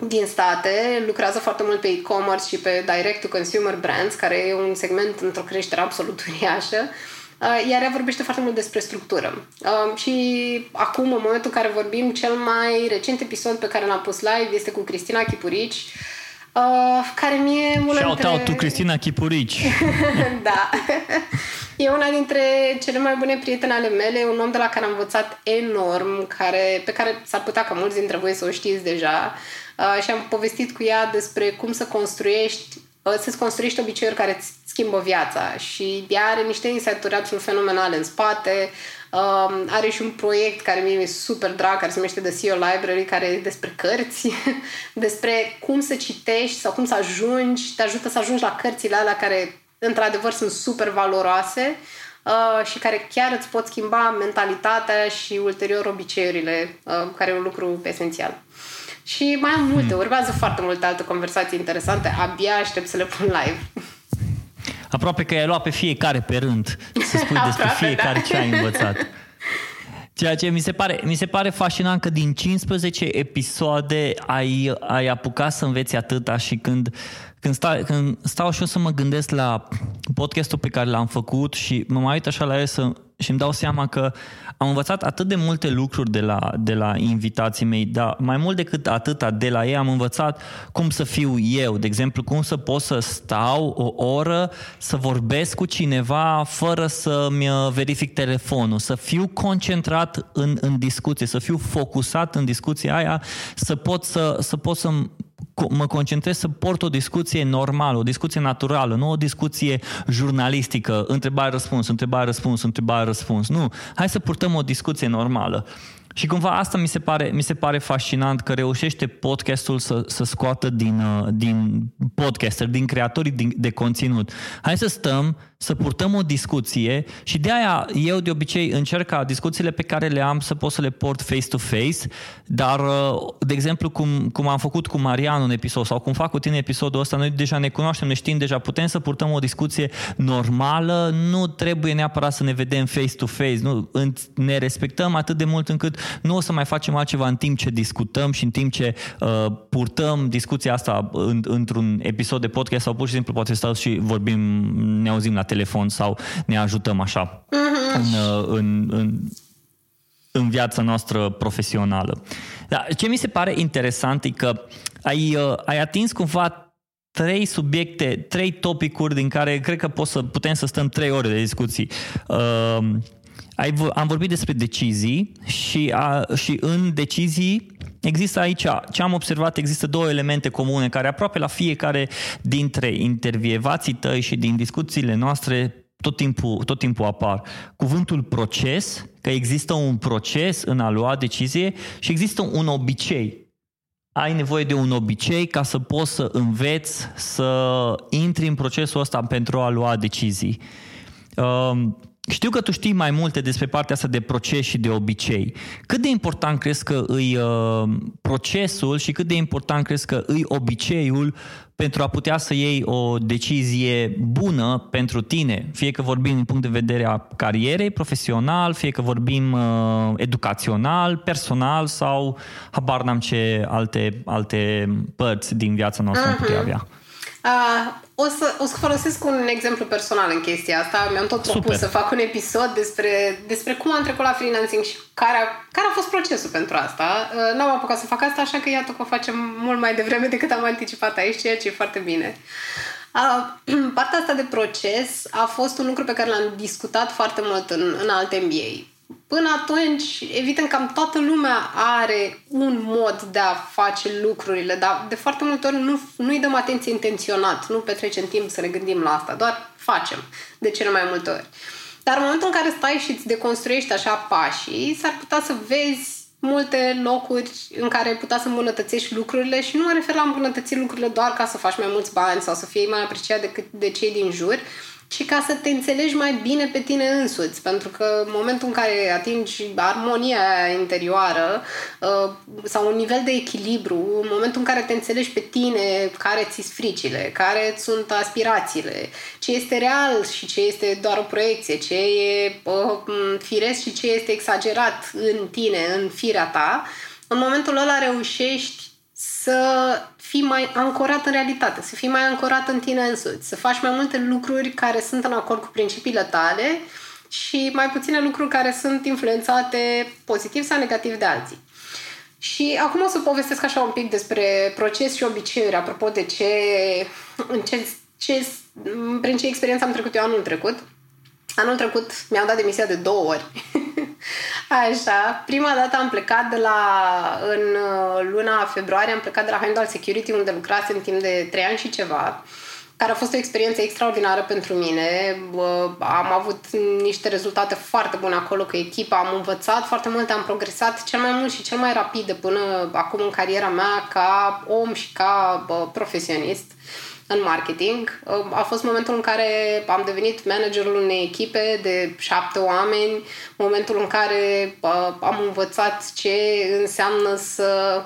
din state, lucrează foarte mult pe e-commerce și pe direct-to-consumer brands, care e un segment într-o creștere absolut uriașă. Uh, iar ea vorbește foarte mult despre structură. Uh, și acum, în momentul în care vorbim, cel mai recent episod pe care l-am pus live este cu Cristina Chipurici, uh, care mie... Shout dintre... out to Cristina Chipurici! da. E una dintre cele mai bune prietene ale mele, un om de la care am învățat enorm, care, pe care s-ar putea ca mulți dintre voi să o știți deja. Uh, și am povestit cu ea despre cum să construiești uh, să-ți construiești obiceiuri care îți schimbă viața și ea are niște insight-uri absolut fenomenale în spate, uh, are și un proiect care mie e super drag, care se numește The CEO Library, care e despre cărți, despre cum să citești sau cum să ajungi, te ajută să ajungi la cărțile alea care într-adevăr sunt super valoroase uh, și care chiar îți pot schimba mentalitatea și ulterior obiceiurile, uh, care e un lucru esențial. Și mai am multe, hmm. urmează foarte multe alte conversații interesante, abia aștept să le pun live. Aproape că ai luat pe fiecare pe rând să spui despre fiecare da. ce ai învățat. Ceea ce mi se pare, mi se pare fascinant că din 15 episoade ai, ai apucat să înveți atâta și când când, sta, când stau și eu să mă gândesc la podcastul pe care l-am făcut și mă mai uit așa la el să, și îmi dau seama că am învățat atât de multe lucruri de la, de la invitații mei, dar mai mult decât atâta de la ei am învățat cum să fiu eu, de exemplu, cum să pot să stau o oră să vorbesc cu cineva fără să-mi uh, verific telefonul, să fiu concentrat în, în discuție, să fiu focusat în discuția aia, să pot să, să pot să mă concentrez să port o discuție normală, o discuție naturală, nu o discuție jurnalistică, întrebare-răspuns, întrebare-răspuns, întrebare-răspuns. Nu, hai să purtăm o discuție normală. Și cumva asta mi se pare, mi se pare fascinant că reușește podcastul să, să scoată din, uh, din podcaster, din creatorii din, de conținut. Hai să stăm, să purtăm o discuție și de aia eu de obicei încerc ca discuțiile pe care le am să pot să le port face-to-face, dar uh, de exemplu cum, cum am făcut cu Marian un episod sau cum fac cu tine episodul ăsta, noi deja ne cunoaștem, ne știm deja, putem să purtăm o discuție normală, nu trebuie neapărat să ne vedem face-to-face, nu, ne respectăm atât de mult încât nu o să mai facem altceva în timp ce discutăm și în timp ce uh, purtăm discuția asta în, într-un episod de podcast sau pur și simplu poate stau și vorbim, ne auzim la telefon sau ne ajutăm așa uh-huh. în, uh, în, în, în viața noastră profesională. Dar ce mi se pare interesant e că ai, uh, ai atins cumva trei subiecte, trei topicuri din care cred că pot să, putem să stăm trei ore de discuții. Uh, ai, am vorbit despre decizii și, a, și în decizii există aici, ce am observat, există două elemente comune care aproape la fiecare dintre intervievații tăi și din discuțiile noastre tot timpul, tot timpul apar. Cuvântul proces, că există un proces în a lua decizie și există un obicei. Ai nevoie de un obicei ca să poți să înveți să intri în procesul ăsta pentru a lua decizii. Um, știu că tu știi mai multe despre partea asta de proces și de obicei. Cât de important crezi că îi uh, procesul și cât de important crezi că îi obiceiul pentru a putea să iei o decizie bună pentru tine, fie că vorbim din punct de vedere a carierei profesional, fie că vorbim uh, educațional, personal sau habar n-am ce alte, alte părți din viața noastră uh-huh. am putea avea. Uh, o, să, o să folosesc un exemplu personal în chestia asta. Mi-am tot propus Super. să fac un episod despre, despre cum am trecut la freelancing și care a, care a fost procesul pentru asta. Uh, n-am apucat să fac asta, așa că iată că o facem mult mai devreme decât am anticipat aici, ceea ce e foarte bine. Uh, partea asta de proces a fost un lucru pe care l-am discutat foarte mult în, în alte MBA. Până atunci, evident, cam toată lumea are un mod de a face lucrurile, dar de foarte multe ori nu, nu-i dăm atenție intenționat, nu petrecem timp să ne gândim la asta, doar facem de cele mai multe ori. Dar în momentul în care stai și îți deconstruiești așa pașii, s-ar putea să vezi multe locuri în care ai putea să îmbunătățești lucrurile și nu mă refer la îmbunătăți lucrurile doar ca să faci mai mulți bani sau să fii mai apreciat decât de cei din jur, și ca să te înțelegi mai bine pe tine însuți, pentru că în momentul în care atingi armonia interioară uh, sau un nivel de echilibru, în momentul în care te înțelegi pe tine, care ți fricile, care sunt aspirațiile, ce este real și ce este doar o proiecție, ce e uh, firesc și ce este exagerat în tine, în firea ta, în momentul ăla reușești să fii mai ancorat în realitate, să fii mai ancorat în tine însuți, să faci mai multe lucruri care sunt în acord cu principiile tale și mai puține lucruri care sunt influențate pozitiv sau negativ de alții. Și acum o să povestesc așa un pic despre proces și obiceiuri, apropo de ce, în ce, ce, prin ce experiență am trecut eu anul trecut. Anul trecut mi-am dat demisia de două ori. Așa, prima dată am plecat de la, în uh, luna februarie, am plecat de la Heimdall Security, unde lucrasem timp de trei ani și ceva, care a fost o experiență extraordinară pentru mine. Am avut niște rezultate foarte bune acolo cu echipa, am învățat foarte mult, am progresat cel mai mult și cel mai rapid până acum în cariera mea ca om și ca profesionist în marketing. A fost momentul în care am devenit managerul unei echipe de șapte oameni, momentul în care am învățat ce înseamnă să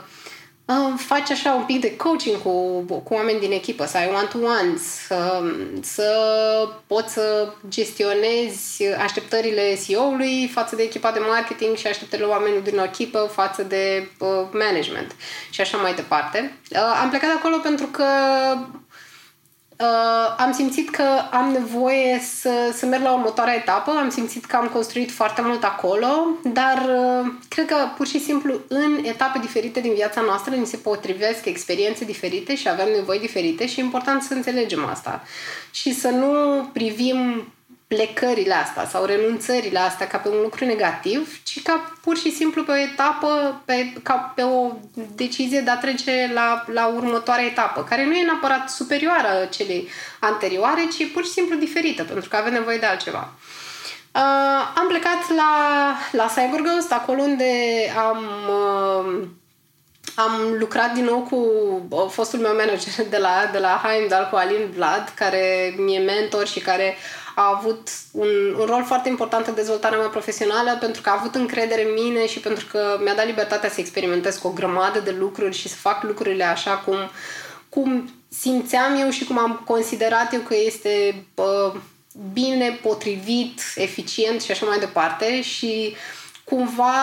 faci așa un pic de coaching cu, cu oameni din echipă, să ai one-to-ones, să, să poți să gestionezi așteptările CEO-ului față de echipa de marketing și așteptările oamenilor din echipă față de uh, management și așa mai departe. Uh, am plecat de acolo pentru că Uh, am simțit că am nevoie să, să merg la următoarea etapă, am simțit că am construit foarte mult acolo, dar uh, cred că pur și simplu în etape diferite din viața noastră ni se potrivesc experiențe diferite și avem nevoi diferite și e important să înțelegem asta. Și să nu privim plecările astea sau renunțările astea ca pe un lucru negativ, ci ca pur și simplu pe o etapă, pe, ca pe o decizie de a trece la, la următoarea etapă, care nu e neapărat superioară celei anterioare, ci pur și simplu diferită, pentru că avem nevoie de altceva. Uh, am plecat la, la CyberGhost, acolo unde am, uh, am lucrat din nou cu uh, fostul meu manager de la, de la Heimdall, cu Alin Vlad, care mi-e mentor și care a avut un, un rol foarte important în dezvoltarea mea profesională pentru că a avut încredere în mine și pentru că mi-a dat libertatea să experimentez cu o grămadă de lucruri și să fac lucrurile așa cum, cum simțeam eu și cum am considerat eu că este bă, bine, potrivit, eficient și așa mai departe și cumva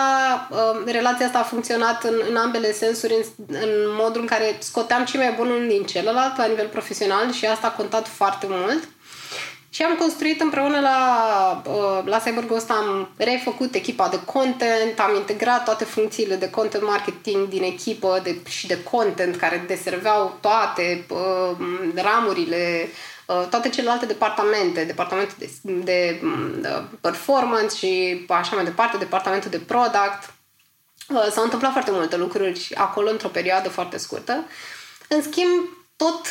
relația asta a funcționat în, în ambele sensuri, în, în modul în care scoteam ce mai bun unul din celălalt la nivel profesional și asta a contat foarte mult. Și am construit împreună la, uh, la CyberGhost, am refăcut echipa de content, am integrat toate funcțiile de content marketing din echipă de, și de content care deserveau toate uh, ramurile, uh, toate celelalte departamente, departamentul de, de uh, performance și așa mai departe, departamentul de product. Uh, s-au întâmplat foarte multe lucruri acolo într-o perioadă foarte scurtă. În schimb, tot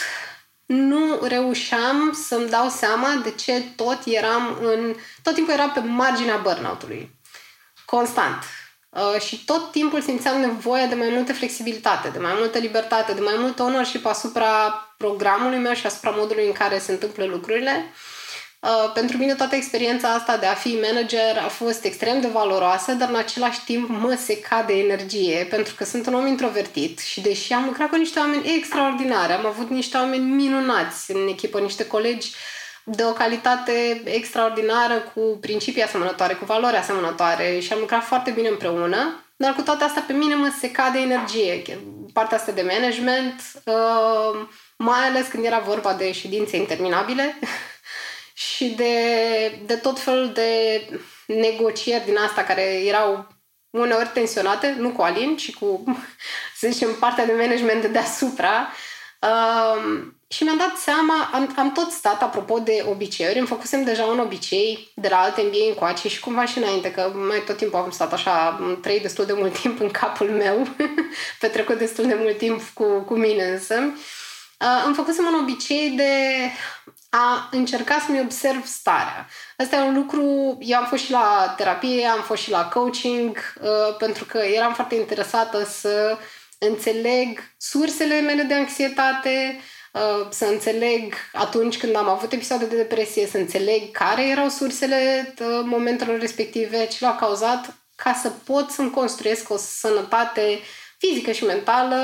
nu reușeam să-mi dau seama de ce tot eram în... Tot timpul eram pe marginea burnout-ului. Constant. Uh, și tot timpul simțeam nevoia de mai multă flexibilitate, de mai multă libertate, de mai mult ownership asupra programului meu și asupra modului în care se întâmplă lucrurile. Uh, pentru mine toată experiența asta de a fi manager a fost extrem de valoroasă, dar în același timp mă seca de energie, pentru că sunt un om introvertit și deși am lucrat cu niște oameni extraordinari, am avut niște oameni minunați în echipă, niște colegi de o calitate extraordinară, cu principii asemănătoare, cu valori asemănătoare și am lucrat foarte bine împreună, dar cu toate astea pe mine mă seca de energie. Partea asta de management, uh, mai ales când era vorba de ședințe interminabile, și de, de tot felul de negocieri din asta care erau uneori tensionate, nu cu Alin, ci cu, să zicem, partea de management de deasupra. Um, și mi-am dat seama, am, am tot stat, apropo de obiceiuri, îmi făcusem deja un obicei de la alte MBA încoace și cumva și înainte, că mai tot timpul am stat așa, am trăit destul de mult timp în capul meu, petrecut destul de mult timp cu, cu mine însă. Uh, îmi făcusem un obicei de a încerca să-mi observ starea. Asta e un lucru, eu am fost și la terapie, am fost și la coaching, uh, pentru că eram foarte interesată să înțeleg sursele mele de anxietate, uh, să înțeleg atunci când am avut episoade de depresie, să înțeleg care erau sursele uh, momentelor respective, ce l-au cauzat, ca să pot să-mi construiesc o sănătate fizică și mentală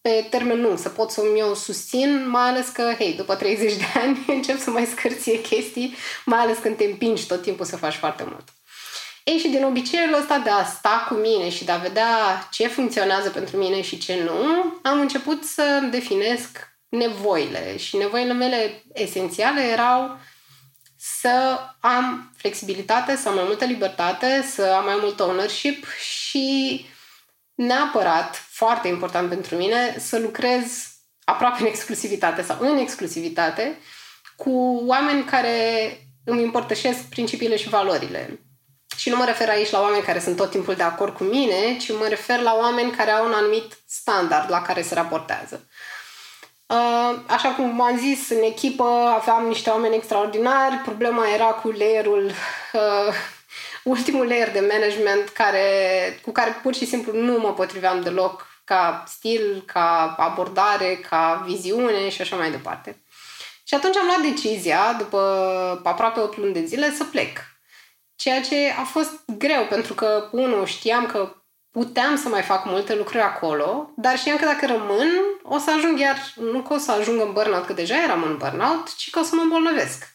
pe termen lung, să pot să-mi eu susțin, mai ales că, hei, după 30 de ani încep să mai scârție chestii, mai ales când te împingi tot timpul să faci foarte mult. Ei, și din obiceiul ăsta de a sta cu mine și de a vedea ce funcționează pentru mine și ce nu, am început să definesc nevoile și nevoile mele esențiale erau să am flexibilitate, să am mai multă libertate, să am mai mult ownership și neapărat, foarte important pentru mine, să lucrez aproape în exclusivitate sau în exclusivitate cu oameni care îmi împărtășesc principiile și valorile. Și nu mă refer aici la oameni care sunt tot timpul de acord cu mine, ci mă refer la oameni care au un anumit standard la care se raportează. Uh, așa cum am zis, în echipă aveam niște oameni extraordinari, problema era cu layerul uh, ultimul layer de management care, cu care pur și simplu nu mă potriveam deloc ca stil, ca abordare, ca viziune și așa mai departe. Și atunci am luat decizia, după aproape 8 luni de zile, să plec. Ceea ce a fost greu, pentru că, unul, știam că puteam să mai fac multe lucruri acolo, dar știam că dacă rămân, o să ajung iar, nu că o să ajung în burnout, că deja eram în burnout, ci că o să mă îmbolnăvesc.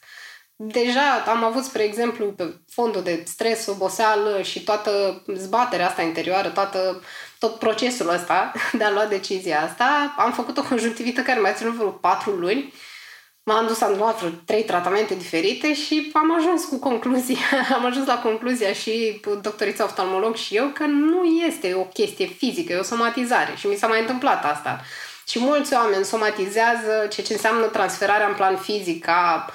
Deja am avut, spre exemplu, pe fondul de stres, oboseală și toată zbaterea asta interioară, toată, tot procesul ăsta de a lua decizia asta, am făcut o conjunctivită care mai ținut vreo patru luni. M-am dus, am luat vreo trei tratamente diferite și am ajuns cu concluzia, am ajuns la concluzia și doctorița oftalmolog și eu că nu este o chestie fizică, e o somatizare și mi s-a mai întâmplat asta. Și mulți oameni somatizează ceea ce înseamnă transferarea în plan fizic a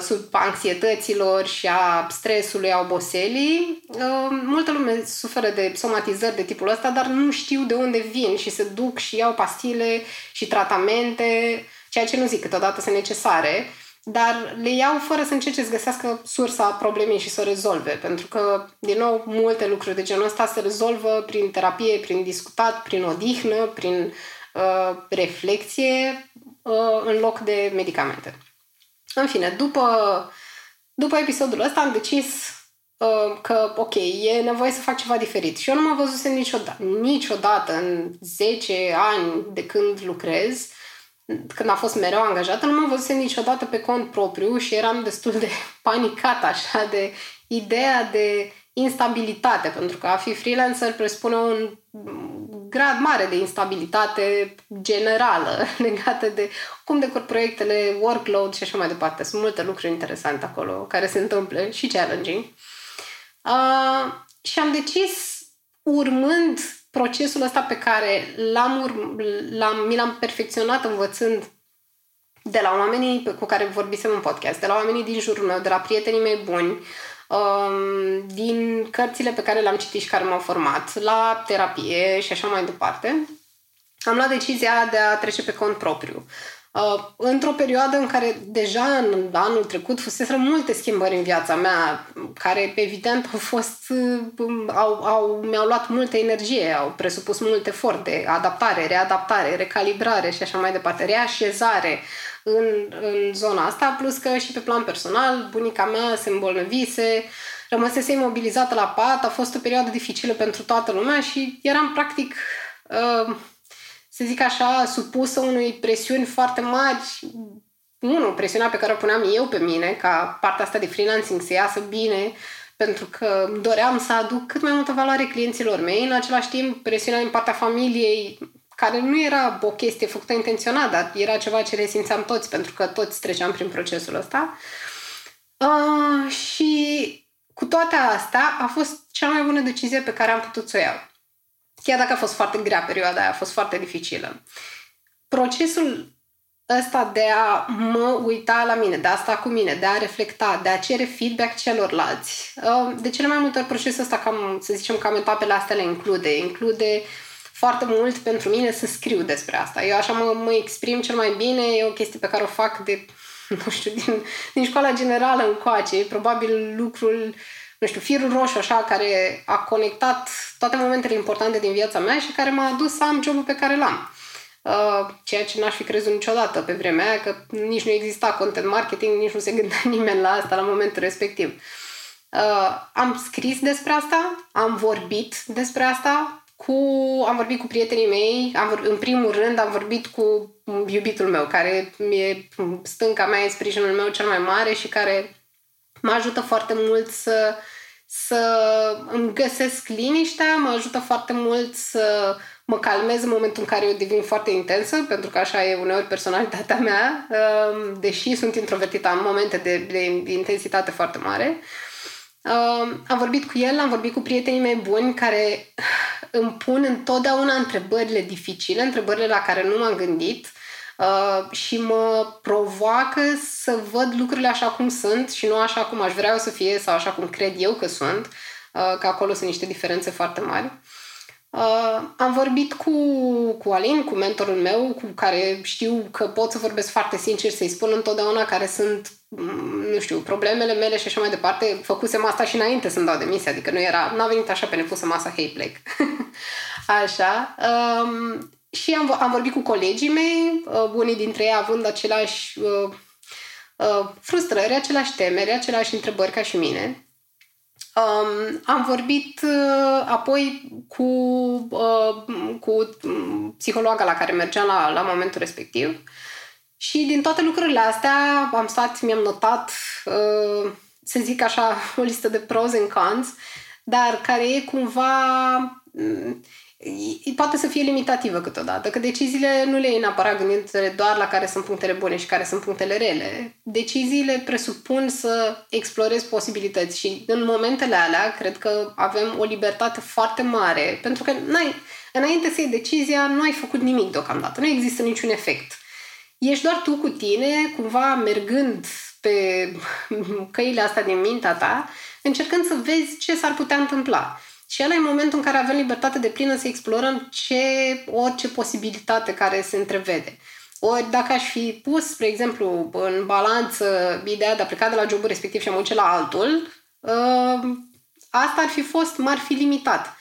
sub anxietăților și a stresului, a oboselii. Uh, multă lume suferă de somatizări de tipul ăsta, dar nu știu de unde vin și se duc și iau pastile și tratamente, ceea ce nu zic câteodată sunt necesare, dar le iau fără să încerce să găsească sursa problemei și să o rezolve, pentru că, din nou, multe lucruri de genul ăsta se rezolvă prin terapie, prin discutat, prin odihnă, prin uh, reflexie, uh, în loc de medicamente. În fine, după, după episodul ăsta am decis uh, că, ok, e nevoie să fac ceva diferit. Și eu nu mă văzusem niciodată, niciodată în 10 ani de când lucrez, când a fost mereu angajată, nu mă văzusem niciodată pe cont propriu și eram destul de panicat așa de ideea de instabilitate, pentru că a fi freelancer presupune un grad mare de instabilitate generală legată de cum decor proiectele, workload și așa mai departe. Sunt multe lucruri interesante acolo care se întâmplă și challenging. Uh, și am decis, urmând procesul ăsta pe care l-am, l-am, mi l-am perfecționat învățând de la oamenii cu care vorbisem în podcast, de la oamenii din jurul meu, de la prietenii mei buni, Um, din cărțile pe care le-am citit și care m-au format, la terapie și așa mai departe, am luat decizia de a trece pe cont propriu. Uh, într-o perioadă în care deja în anul trecut fusese multe schimbări în viața mea, care evident au fost, uh, au, au, mi-au luat multă energie, au presupus mult efort de adaptare, readaptare, recalibrare și așa mai departe, reașezare în, în zona asta, plus că și pe plan personal, bunica mea se îmbolnăvise, rămăsese imobilizată la pat, a fost o perioadă dificilă pentru toată lumea și eram practic uh, să zic așa, supusă unui presiuni foarte mari. Unu, presiunea pe care o puneam eu pe mine, ca partea asta de freelancing să iasă bine, pentru că doream să aduc cât mai multă valoare clienților mei. În același timp, presiunea din partea familiei, care nu era o chestie făcută intenționat, dar era ceva ce resimțeam toți, pentru că toți treceam prin procesul ăsta. Uh, și cu toate astea, a fost cea mai bună decizie pe care am putut să o iau. Chiar dacă a fost foarte grea perioada aia, a fost foarte dificilă. Procesul ăsta de a mă uita la mine, de a sta cu mine, de a reflecta, de a cere feedback celorlalți. Uh, de cele mai multe ori procesul ăsta, cam, să zicem, cam etapele astea le include. Include foarte mult pentru mine să scriu despre asta. Eu așa mă, mă exprim cel mai bine, e o chestie pe care o fac de, nu știu, din, din școala generală încoace. Probabil lucrul uh, nu știu, firul roșu așa care a conectat toate momentele importante din viața mea și care m-a adus să am jobul pe care l-am. Uh, ceea ce n-aș fi crezut niciodată pe vremea aia, că nici nu exista content marketing, nici nu se gândea nimeni la asta la momentul respectiv. Uh, am scris despre asta, am vorbit despre asta, cu, am vorbit cu prietenii mei, am vorbit, în primul rând am vorbit cu iubitul meu, care e stânca mea, e sprijinul meu cel mai mare și care mă ajută foarte mult să, să îmi găsesc liniștea, mă ajută foarte mult să mă calmez în momentul în care eu devin foarte intensă, pentru că așa e uneori personalitatea mea, um, deși sunt introvertită, am momente de, de intensitate foarte mare. Um, am vorbit cu el, am vorbit cu prietenii mei buni care îmi pun întotdeauna întrebările dificile, întrebările la care nu m-am gândit uh, și mă provoacă să văd lucrurile așa cum sunt și nu așa cum aș vrea eu să fie sau așa cum cred eu că sunt, uh, că acolo sunt niște diferențe foarte mari. Uh, am vorbit cu, cu Alin, cu mentorul meu, cu care știu că pot să vorbesc foarte sincer, să-i spun întotdeauna care sunt, mm, nu știu, problemele mele și așa mai departe. Făcusem asta și înainte să-mi dau demisia, adică nu era, n-a venit așa pe nepusă masa, hei, plec. așa. Um, și am, am vorbit cu colegii mei, uh, unii dintre ei având aceleași uh, uh, frustrări, aceleași temeri, aceleași întrebări ca și mine. Um, am vorbit uh, apoi cu, uh, cu psihologa la care mergeam la, la momentul respectiv și din toate lucrurile astea am stat, mi-am notat, uh, să zic așa, o listă de pros and cons, dar care e cumva poate să fie limitativă câteodată, că deciziile nu le iei neapărat gândindu doar la care sunt punctele bune și care sunt punctele rele. Deciziile presupun să explorezi posibilități și în momentele alea cred că avem o libertate foarte mare, pentru că n-ai, înainte să iei decizia nu ai făcut nimic deocamdată, nu există niciun efect. Ești doar tu cu tine, cumva mergând pe căile astea din mintea ta, încercând să vezi ce s-ar putea întâmpla. Și ăla e momentul în care avem libertate de plină să explorăm ce, orice posibilitate care se întrevede. Ori dacă aș fi pus, spre exemplu, în balanță ideea de a pleca de la jobul respectiv și a munce la altul, uh, asta ar fi fost, m-ar fi limitat.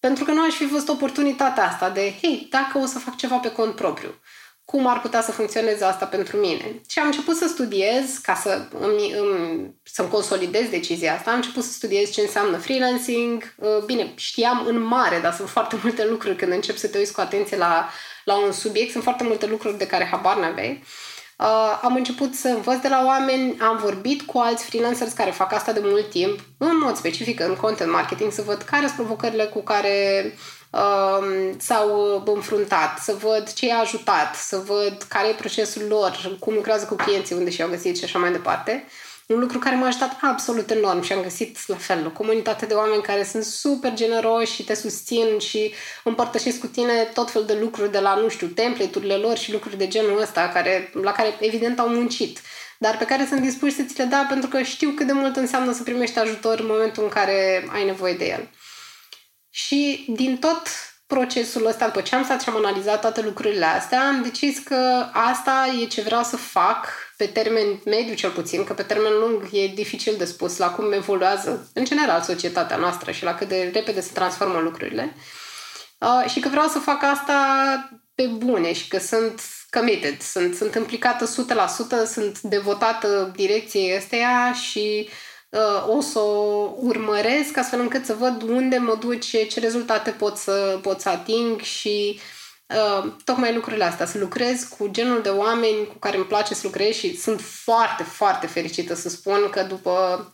Pentru că nu aș fi văzut oportunitatea asta de, hei, dacă o să fac ceva pe cont propriu cum ar putea să funcționeze asta pentru mine. Și am început să studiez, ca să îmi, îmi, să-mi consolidez decizia asta, am început să studiez ce înseamnă freelancing. Uh, bine, știam în mare, dar sunt foarte multe lucruri când încep să te uiți cu atenție la, la un subiect, sunt foarte multe lucruri de care habar n-aveai. Uh, am început să învăț de la oameni, am vorbit cu alți freelancers care fac asta de mult timp, în mod specific în content marketing, să văd care sunt provocările cu care uh, s-au înfruntat, să văd ce i-a ajutat, să văd care e procesul lor, cum lucrează cu clienții, unde și-au găsit și așa mai departe. Un lucru care m-a ajutat absolut enorm și am găsit la fel o comunitate de oameni care sunt super generoși și te susțin și împărtășesc cu tine tot fel de lucruri de la, nu știu, template-urile lor și lucruri de genul ăsta care, la care evident au muncit dar pe care sunt dispuși să ți le dea pentru că știu cât de mult înseamnă să primești ajutor în momentul în care ai nevoie de el. Și din tot procesul ăsta, după ce am stat și am analizat toate lucrurile astea, am decis că asta e ce vreau să fac pe termen mediu cel puțin, că pe termen lung e dificil de spus la cum evoluează în general societatea noastră și la cât de repede se transformă lucrurile. Uh, și că vreau să fac asta pe bune și că sunt committed, sunt, sunt implicată 100%, sunt devotată direcției ăsteia și uh, o să o urmăresc astfel încât să văd unde mă duce, ce rezultate pot să, pot să ating și uh, tocmai lucrurile astea, să lucrez cu genul de oameni cu care îmi place să lucrez și sunt foarte, foarte fericită să spun că după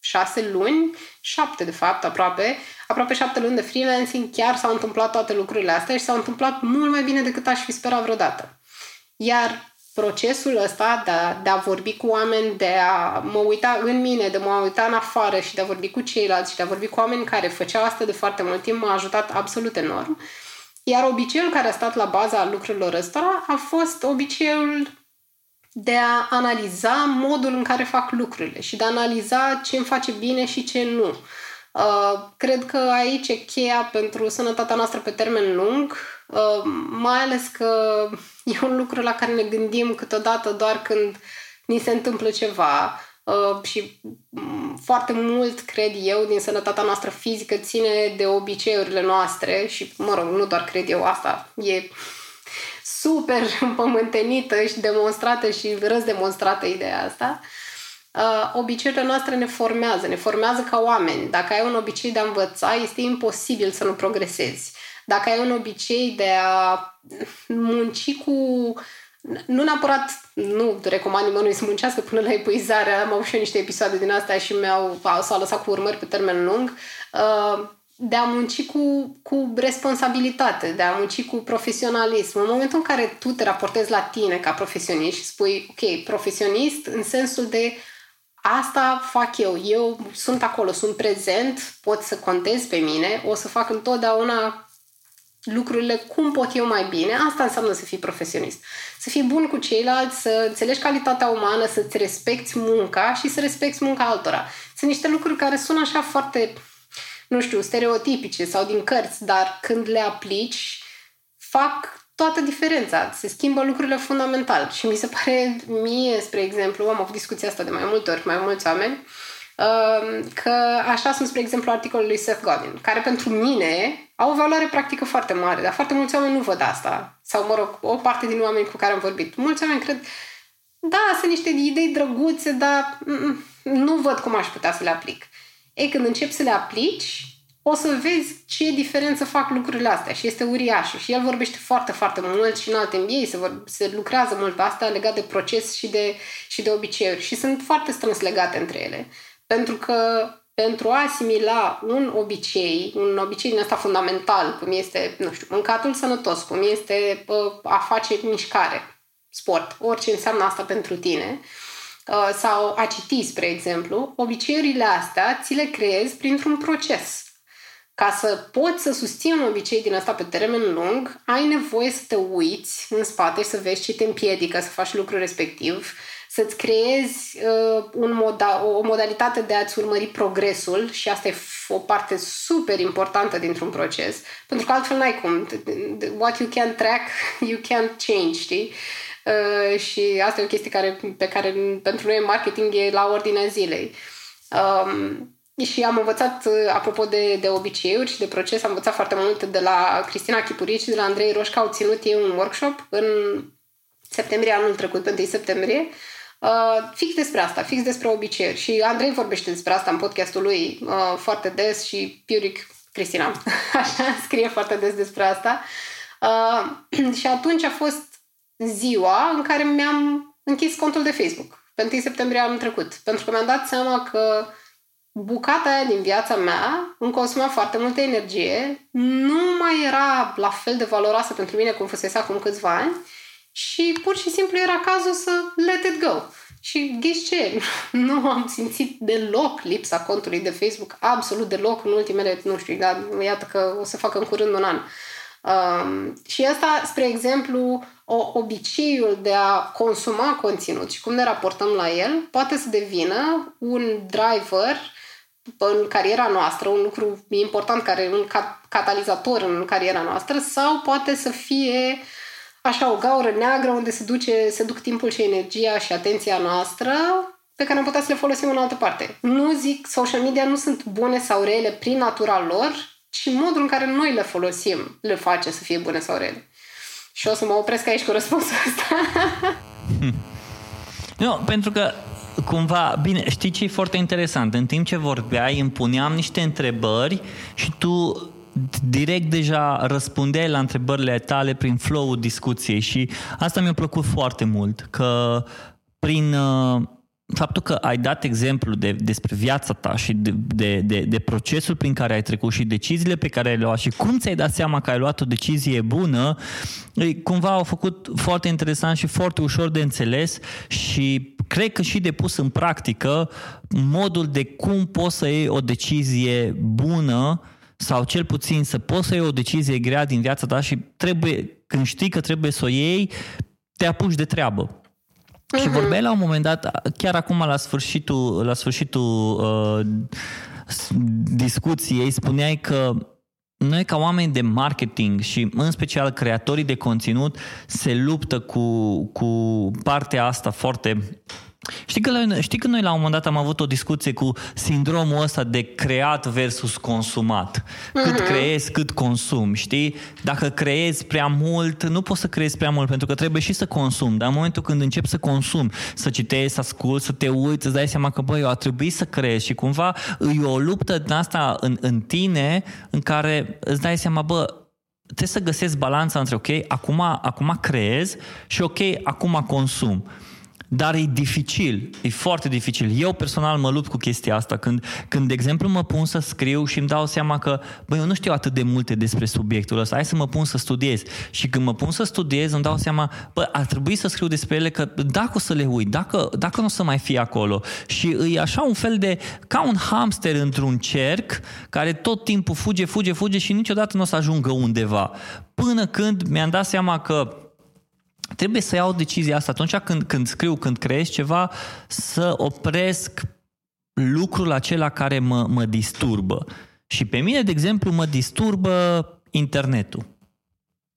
șase luni, șapte de fapt aproape, aproape șapte luni de freelancing, chiar s-au întâmplat toate lucrurile astea și s-au întâmplat mult mai bine decât aș fi sperat vreodată. Iar procesul ăsta de a, de a vorbi cu oameni, de a mă uita în mine, de a mă uita în afară și de a vorbi cu ceilalți și de a vorbi cu oameni care făceau asta de foarte mult timp m-a ajutat absolut enorm. Iar obiceiul care a stat la baza lucrurilor ăstora a fost obiceiul de a analiza modul în care fac lucrurile și de a analiza ce îmi face bine și ce nu. Uh, cred că aici e cheia pentru sănătatea noastră pe termen lung, uh, mai ales că e un lucru la care ne gândim câteodată doar când ni se întâmplă ceva uh, și um, foarte mult, cred eu, din sănătatea noastră fizică ține de obiceiurile noastre și, mă rog, nu doar cred eu asta, e super împământenită și demonstrată și răzdemonstrată ideea asta. Uh, obiceiurile noastre ne formează, ne formează ca oameni. Dacă ai un obicei de a învăța, este imposibil să nu progresezi. Dacă ai un obicei de a munci cu nu neapărat, nu recomand nimănui să muncească până la epuizare, am avut și eu niște episoade din astea și mi-au, s-au lăsat cu urmări pe termen lung, uh, de a munci cu, cu responsabilitate, de a munci cu profesionalism. În momentul în care tu te raportezi la tine ca profesionist și spui, ok, profesionist în sensul de asta fac eu, eu sunt acolo, sunt prezent, pot să contez pe mine, o să fac întotdeauna lucrurile cum pot eu mai bine, asta înseamnă să fii profesionist. Să fii bun cu ceilalți, să înțelegi calitatea umană, să-ți respecti munca și să respecti munca altora. Sunt niște lucruri care sună așa foarte nu știu, stereotipice sau din cărți, dar când le aplici, fac toată diferența. Se schimbă lucrurile fundamental. Și mi se pare mie, spre exemplu, am avut discuția asta de mai multe ori, mai mulți oameni, um, că așa sunt, spre exemplu, articolul lui Seth Godin, care pentru mine au o valoare practică foarte mare, dar foarte mulți oameni nu văd asta. Sau, mă rog, o parte din oameni cu care am vorbit. Mulți oameni cred, da, sunt niște idei drăguțe, dar nu văd cum aș putea să le aplic. Ei, când începi să le aplici, o să vezi ce diferență fac lucrurile astea și este uriașul. Și el vorbește foarte, foarte mult și în alte MBA se, vor, se lucrează mult pe asta legat de proces și de, și de obiceiuri și sunt foarte strâns legate între ele. Pentru că pentru a asimila un obicei, un obicei din asta fundamental, cum este, nu știu, mâncatul sănătos, cum este a face mișcare, sport, orice înseamnă asta pentru tine, uh, Uh, sau a citi, spre exemplu, obiceiurile astea ți le creezi printr-un proces. Ca să poți să susții un obicei din asta pe termen lung, ai nevoie să te uiți în spate și să vezi ce te împiedică să faci lucrul respectiv, să-ți creezi uh, un moda- o modalitate de a-ți urmări progresul și asta e o parte super importantă dintr-un proces, pentru că altfel n-ai cum. What you can track, you can change, știi? Uh, și asta e o chestie care, pe care pentru noi în marketing e la ordinea zilei. Um, și am învățat, uh, apropo de, de obiceiuri și de proces, am învățat foarte mult de la Cristina Chipurici și de la Andrei Roșca. Au ținut ei un workshop în septembrie anul trecut, pe 1 septembrie, uh, fix despre asta, fix despre obiceiuri. Și Andrei vorbește despre asta în podcastul lui uh, foarte des și Piuric Cristina, așa, scrie foarte des despre asta. Uh, și atunci a fost ziua în care mi-am închis contul de Facebook, pe 1 septembrie anul trecut, pentru că mi-am dat seama că bucata aia din viața mea îmi consuma foarte multă energie, nu mai era la fel de valoroasă pentru mine cum fusese acum câțiva ani și pur și simplu era cazul să let it go. Și ghiși ce? Nu am simțit deloc lipsa contului de Facebook, absolut deloc în ultimele, nu știu, dar iată că o să facă în curând un an. Um, și asta, spre exemplu, o, obiceiul de a consuma conținut și cum ne raportăm la el poate să devină un driver în cariera noastră, un lucru important, care un catalizator în cariera noastră, sau poate să fie așa o gaură neagră unde se, duce, se duc timpul și energia și atenția noastră pe care am putea să le folosim în altă parte. Nu zic, social media nu sunt bune sau rele prin natura lor, ci modul în care noi le folosim le face să fie bune sau rele. Și o să mă opresc aici cu răspunsul ăsta. nu, pentru că cumva, bine, știi ce e foarte interesant? În timp ce vorbeai, îmi puneam niște întrebări și tu direct deja răspundeai la întrebările tale prin flow-ul discuției și asta mi-a plăcut foarte mult, că prin uh, faptul că ai dat exemplu de, despre viața ta și de, de, de, de procesul prin care ai trecut și deciziile pe care le-ai luat și cum ți-ai dat seama că ai luat o decizie bună, cumva au făcut foarte interesant și foarte ușor de înțeles și cred că și de pus în practică modul de cum poți să iei o decizie bună sau cel puțin să poți să iei o decizie grea din viața ta și trebuie, când știi că trebuie să o iei, te apuci de treabă. Uh-huh. Și mhm. vorbeai la un moment dat, chiar acum la sfârșitul, la sfârșitul uh, discuției, spuneai că noi ca oameni de marketing și în special creatorii de conținut se luptă cu, cu partea asta foarte Știi că, știi că noi la un moment dat am avut o discuție cu sindromul ăsta de creat versus consumat. Cât uh-huh. creezi, cât consumi, știi? Dacă creezi prea mult, nu poți să creezi prea mult pentru că trebuie și să consumi. Dar în momentul când începi să consumi, să citești, să asculti, să te uiți, îți dai seama că, băi, eu a trebuit să creezi și cumva e o luptă din asta în, în tine în care îți dai seama, bă, trebuie să găsesc balanța între, ok, acum, acum creez și ok, acum consum. Dar e dificil, e foarte dificil. Eu personal mă lupt cu chestia asta. Când, când de exemplu, mă pun să scriu și îmi dau seama că, băi, eu nu știu atât de multe despre subiectul ăsta, hai să mă pun să studiez. Și când mă pun să studiez, îmi dau seama, bă, ar trebui să scriu despre ele, că dacă o să le uit, dacă, dacă nu o să mai fie acolo. Și e așa un fel de, ca un hamster într-un cerc, care tot timpul fuge, fuge, fuge și niciodată nu o să ajungă undeva. Până când mi-am dat seama că trebuie să iau decizia asta atunci când, când scriu, când creez ceva, să opresc lucrul acela care mă, mă disturbă. Și pe mine, de exemplu, mă disturbă internetul.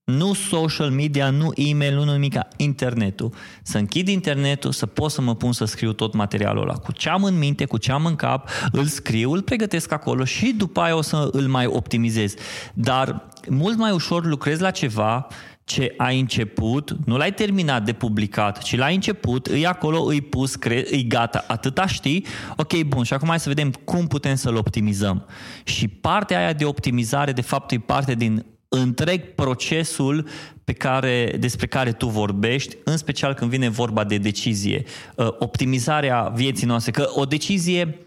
Nu social media, nu e-mail, nu nimic, internetul. Să închid internetul, să pot să mă pun să scriu tot materialul ăla. Cu ce am în minte, cu ce am în cap, îl scriu, îl pregătesc acolo și după aia o să îl mai optimizez. Dar mult mai ușor lucrez la ceva ce ai început, nu l-ai terminat de publicat, ci l-ai început, îi acolo, îi pus, cre- îi gata, atâta știi, ok, bun, și acum hai să vedem cum putem să-l optimizăm. Și partea aia de optimizare, de fapt, e parte din întreg procesul pe care, despre care tu vorbești, în special când vine vorba de decizie. Uh, optimizarea vieții noastre, că o decizie,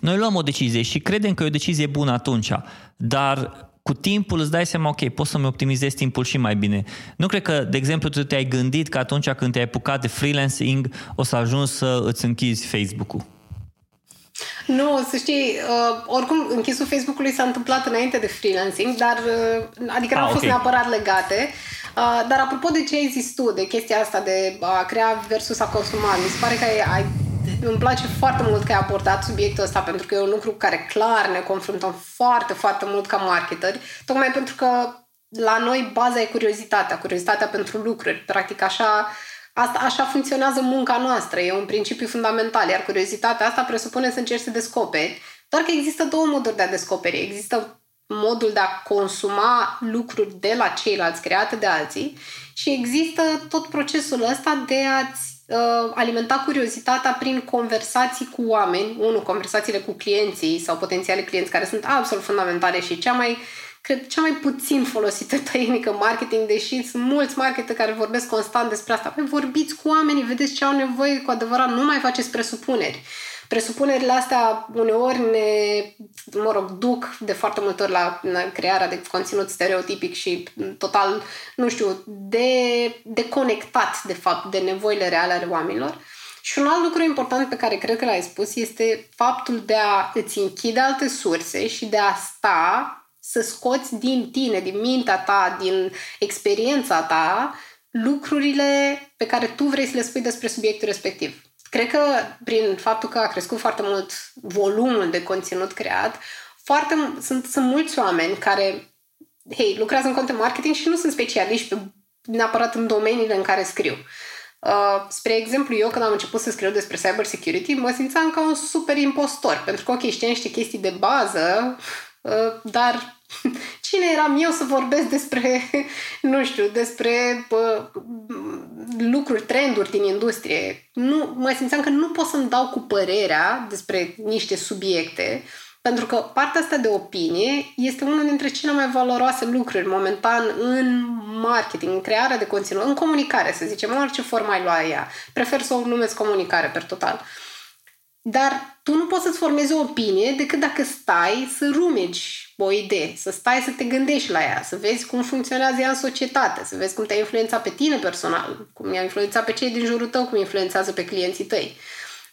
noi luăm o decizie și credem că e o decizie bună atunci, dar cu timpul îți dai seama, ok, pot să-mi optimizez timpul și mai bine. Nu cred că, de exemplu, tu te-ai gândit că atunci când te-ai apucat de freelancing o să ajungi să îți închizi Facebook-ul. Nu, să știi, uh, oricum închisul Facebook-ului s-a întâmplat înainte de freelancing, dar uh, adică nu au ah, fost okay. neapărat legate. Uh, dar apropo de ce ai zis tu, de chestia asta de a crea versus a consuma, mi se pare că ai, ai îmi place foarte mult că ai abordat subiectul ăsta pentru că e un lucru cu care clar ne confruntăm foarte, foarte mult ca marketeri, tocmai pentru că la noi baza e curiozitatea, curiozitatea pentru lucruri. Practic așa, asta, așa funcționează munca noastră, e un principiu fundamental, iar curiozitatea asta presupune să încerci să descoperi, doar că există două moduri de a descoperi. Există modul de a consuma lucruri de la ceilalți create de alții și există tot procesul ăsta de a-ți uh, alimenta curiozitatea prin conversații cu oameni, unul, conversațiile cu clienții sau potențiale clienți care sunt absolut fundamentale și cea mai cred, cea mai puțin folosită tehnică marketing, deși sunt mulți marketeri care vorbesc constant despre asta. Păi vorbiți cu oamenii, vedeți ce au nevoie cu adevărat, nu mai faceți presupuneri presupunerile astea uneori ne, mă rog, duc de foarte multe ori la crearea de conținut stereotipic și total, nu știu, de, de conectat, de fapt, de nevoile reale ale oamenilor. Și un alt lucru important pe care cred că l-ai spus este faptul de a îți închide alte surse și de a sta să scoți din tine, din mintea ta, din experiența ta, lucrurile pe care tu vrei să le spui despre subiectul respectiv cred că prin faptul că a crescut foarte mult volumul de conținut creat, foarte, sunt, sunt mulți oameni care, hei, lucrează în content marketing și nu sunt specialiști pe, neapărat în domeniile în care scriu. Uh, spre exemplu, eu când am început să scriu despre cyber security, mă simțeam ca un super impostor, pentru că, ok, știam niște chestii de bază, uh, dar cine eram eu să vorbesc despre, nu știu, despre uh, lucruri, trenduri din industrie? Nu, mă simțeam că nu pot să-mi dau cu părerea despre niște subiecte, pentru că partea asta de opinie este unul dintre cele mai valoroase lucruri momentan în marketing, în crearea de conținut, în comunicare, să zicem, în orice formă ai lua ea. Prefer să o numesc comunicare per total. Dar tu nu poți să-ți formezi o opinie decât dacă stai să rumegi o idee, să stai să te gândești la ea, să vezi cum funcționează ea în societate, să vezi cum te-a influențat pe tine personal, cum i-a influențat pe cei din jurul tău, cum influențează pe clienții tăi.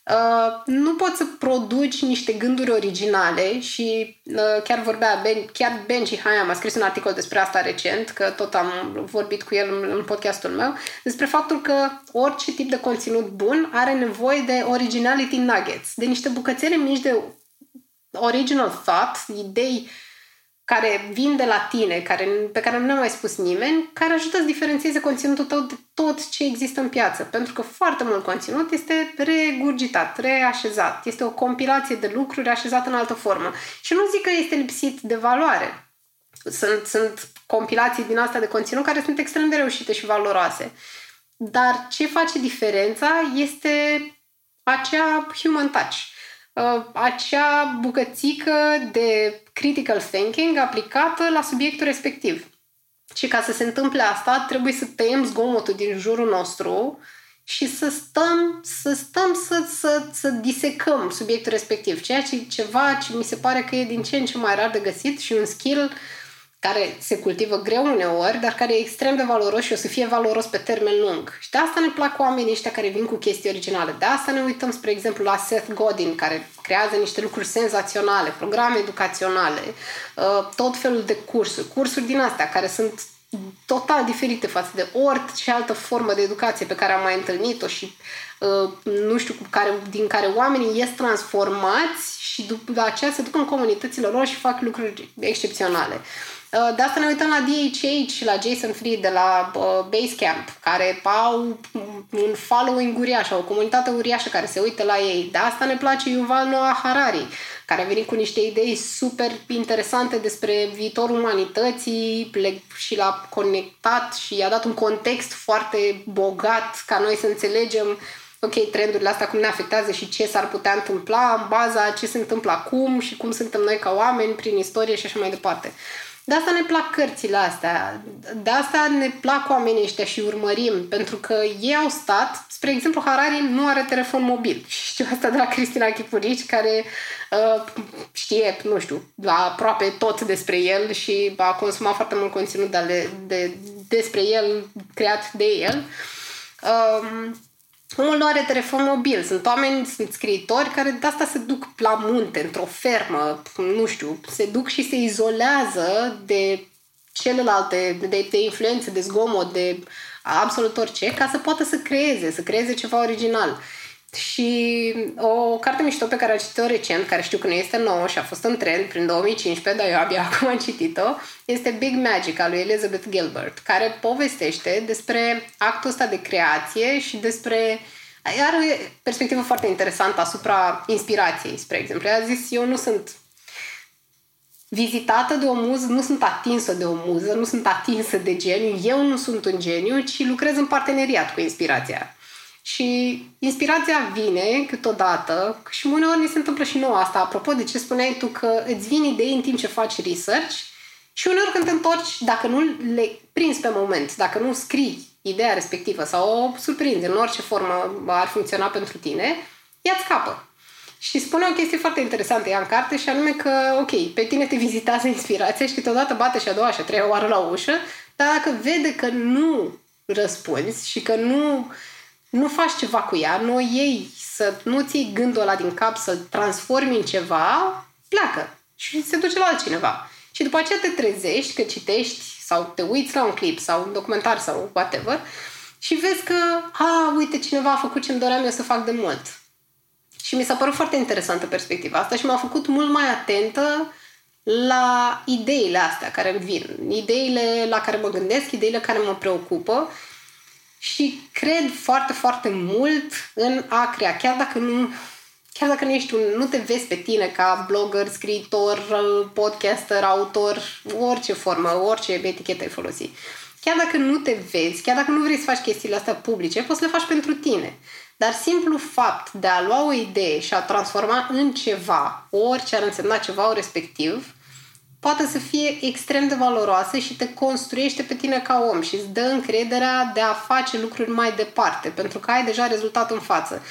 Uh, nu poți să produci niște gânduri originale și uh, chiar vorbea, ben, chiar Benji Hayam a scris un articol despre asta recent, că tot am vorbit cu el în, în podcastul meu, despre faptul că orice tip de conținut bun are nevoie de originality nuggets, de niște bucățele mici de original thought, idei uh, care vin de la tine, care, pe care nu ne-a mai spus nimeni, care ajută să diferențieze conținutul tău de tot ce există în piață. Pentru că foarte mult conținut este regurgitat, reașezat. Este o compilație de lucruri așezată în altă formă. Și nu zic că este lipsit de valoare. Sunt, sunt compilații din asta de conținut care sunt extrem de reușite și valoroase. Dar ce face diferența este acea human touch uh, acea bucățică de critical thinking aplicată la subiectul respectiv. Și ca să se întâmple asta, trebuie să tăiem zgomotul din jurul nostru și să stăm să, stăm să, să, să disecăm subiectul respectiv. Ceea ce ceva ce mi se pare că e din ce în ce mai rar de găsit și un skill uh, care se cultivă greu uneori, dar care e extrem de valoros și o să fie valoros pe termen lung. Și de asta ne plac oamenii ăștia care vin cu chestii originale. De asta ne uităm, spre exemplu, la Seth Godin, care creează niște lucruri senzaționale, programe educaționale, uh, tot felul de cursuri, cursuri din astea care sunt total diferite față de orice altă formă de educație pe care am mai întâlnit-o și uh, nu știu, care, din care oamenii ies transformați și după aceea se duc în comunitățile lor și fac lucruri excepționale. Uh, de asta ne uităm la DHH și la Jason Fried de la uh, Basecamp, care au un following uriaș, o comunitate uriașă care se uită la ei. De asta ne place Yuval Noah Harari, care a venit cu niște idei super interesante despre viitorul umanității și l-a conectat și i-a dat un context foarte bogat ca noi să înțelegem ok, trendurile astea cum ne afectează și ce s-ar putea întâmpla în baza ce se întâmplă acum și cum suntem noi ca oameni prin istorie și așa mai departe. Uh, de asta ne plac cărțile astea, de asta ne plac oamenii ăștia și urmărim, pentru că ei au stat, spre exemplu, Harari nu are telefon mobil. Știu asta de la Cristina Chipurici, care uh, știe, nu știu, aproape tot despre el și a consumat foarte mult conținut de, de, despre el, creat de el. Uh, Omul nu are telefon mobil. Sunt oameni, sunt scriitori care de asta se duc la munte, într-o fermă, nu știu, se duc și se izolează de celelalte, de, de influențe, de zgomot, de absolut orice, ca să poată să creeze, să creeze ceva original. Și o carte mișto pe care am citit-o recent, care știu că nu este nouă și a fost în trend prin 2015, dar eu abia acum am citit-o, este Big Magic al lui Elizabeth Gilbert, care povestește despre actul ăsta de creație și despre are o perspectivă foarte interesantă asupra inspirației, spre exemplu. Ea a zis, eu nu sunt vizitată de o muză, nu sunt atinsă de o muză, nu sunt atinsă de geniu, eu nu sunt un geniu, ci lucrez în parteneriat cu inspirația. Și inspirația vine câteodată și uneori ni se întâmplă și nouă asta. Apropo de ce spuneai tu că îți vin idei în timp ce faci research și uneori când te întorci, dacă nu le prinzi pe moment, dacă nu scrii ideea respectivă sau o surprinzi în orice formă ar funcționa pentru tine, ea îți scapă. Și spune o chestie foarte interesantă ea în carte și anume că, ok, pe tine te vizitează inspirația și câteodată bate și a doua și a treia oară la ușă, dar dacă vede că nu răspunzi și că nu nu faci ceva cu ea, nu o iei, să nu ții gândul ăla din cap, să-l transformi în ceva, pleacă și se duce la altcineva. Și după aceea te trezești că citești sau te uiți la un clip sau un documentar sau whatever și vezi că, a, uite, cineva a făcut ce-mi doream eu să fac de mult. Și mi s-a părut foarte interesantă perspectiva asta și m-a făcut mult mai atentă la ideile astea care îmi vin, ideile la care mă gândesc, ideile care mă preocupă și cred foarte, foarte mult în a crea, chiar dacă nu chiar dacă nu ești un, nu te vezi pe tine ca blogger, scriitor, podcaster, autor, orice formă, orice etichetă ai folosi. Chiar dacă nu te vezi, chiar dacă nu vrei să faci chestiile astea publice, poți să le faci pentru tine. Dar simplu fapt de a lua o idee și a transforma în ceva, orice ar însemna ceva respectiv, poate să fie extrem de valoroasă și te construiește pe tine ca om și îți dă încrederea de a face lucruri mai departe, pentru că ai deja rezultat în față.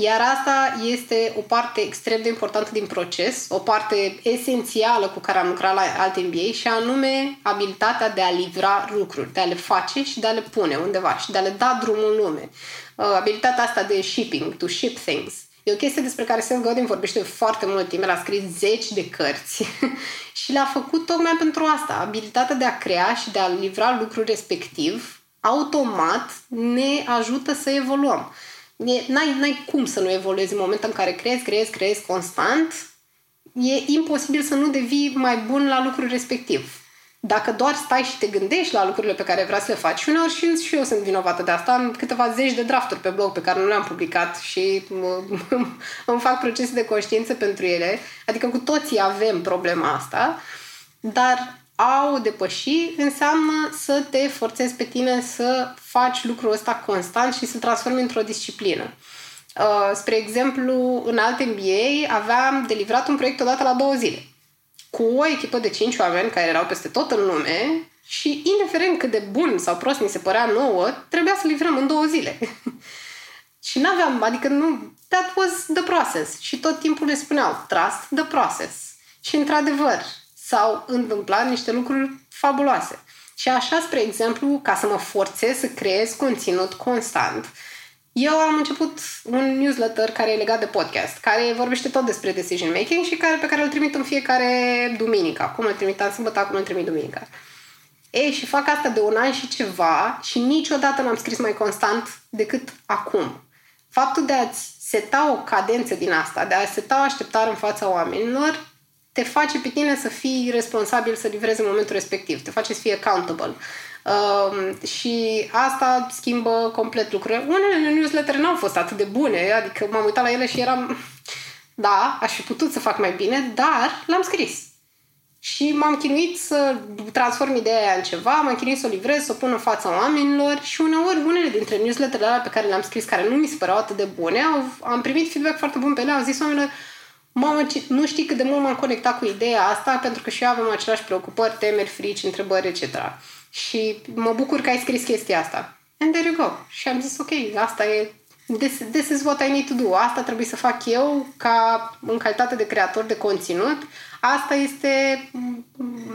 Iar asta este o parte extrem de importantă din proces, o parte esențială cu care am lucrat la alte MBA și anume abilitatea de a livra lucruri, de a le face și de a le pune undeva și de a le da drumul în lume. Uh, abilitatea asta de shipping, to ship things. E o chestie despre care Seth Godin vorbește foarte mult timp, el a scris zeci de cărți și l-a făcut tocmai pentru asta. Abilitatea de a crea și de a livra lucruri respectiv, automat ne ajută să evoluăm. N-ai, n-ai cum să nu evoluezi în momentul în care creezi, creezi, creezi constant. E imposibil să nu devii mai bun la lucrul respectiv. Dacă doar stai și te gândești la lucrurile pe care vrea să le faci, și uneori și, și eu sunt vinovată de asta, am câteva zeci de drafturi pe blog pe care nu le-am publicat și îmi fac procese de conștiință pentru ele. Adică cu toții avem problema asta, dar au depăși înseamnă să te forțezi pe tine să faci lucrul ăsta constant și să transformi într-o disciplină. Uh, spre exemplu, în alte MBA aveam de livrat un proiect odată la două zile cu o echipă de cinci oameni care erau peste tot în lume și indiferent cât de bun sau prost mi se părea nouă, trebuia să livrăm în două zile. și n-aveam, adică nu, that was the process. Și tot timpul le spuneau, trust the process. Și într-adevăr, s-au întâmplat niște lucruri fabuloase. Și așa, spre exemplu, ca să mă forțez să creez conținut constant, eu am început un newsletter care e legat de podcast, care vorbește tot despre decision making și care, pe care îl trimit în fiecare duminică. Acum îl trimit în sâmbătă, acum îl trimit duminica. Ei, și fac asta de un an și ceva și niciodată n-am scris mai constant decât acum. Faptul de a-ți seta o cadență din asta, de a seta o așteptare în fața oamenilor, te face pe tine să fii responsabil să livrezi în momentul respectiv, te face să fii accountable. Uh, și asta schimbă complet lucrurile. Unele newsletter n-au fost atât de bune, adică m-am uitat la ele și eram, da, aș fi putut să fac mai bine, dar l-am scris. Și m-am chinuit să transform ideea aia în ceva, m-am chinuit să o livrez, să o pun în fața oamenilor și uneori unele dintre newsletterele alea pe care le-am scris, care nu mi se păreau atât de bune, au, am primit feedback foarte bun pe ele, au zis oamenilor, Mamă, nu știi cât de mult m-am conectat cu ideea asta, pentru că și eu avem aceleași preocupări, temeri, frici, întrebări, etc. Și mă bucur că ai scris chestia asta. And there you go. Și am zis, ok, asta e this, this is what I need to do. Asta trebuie să fac eu ca în calitate de creator de conținut. Asta este,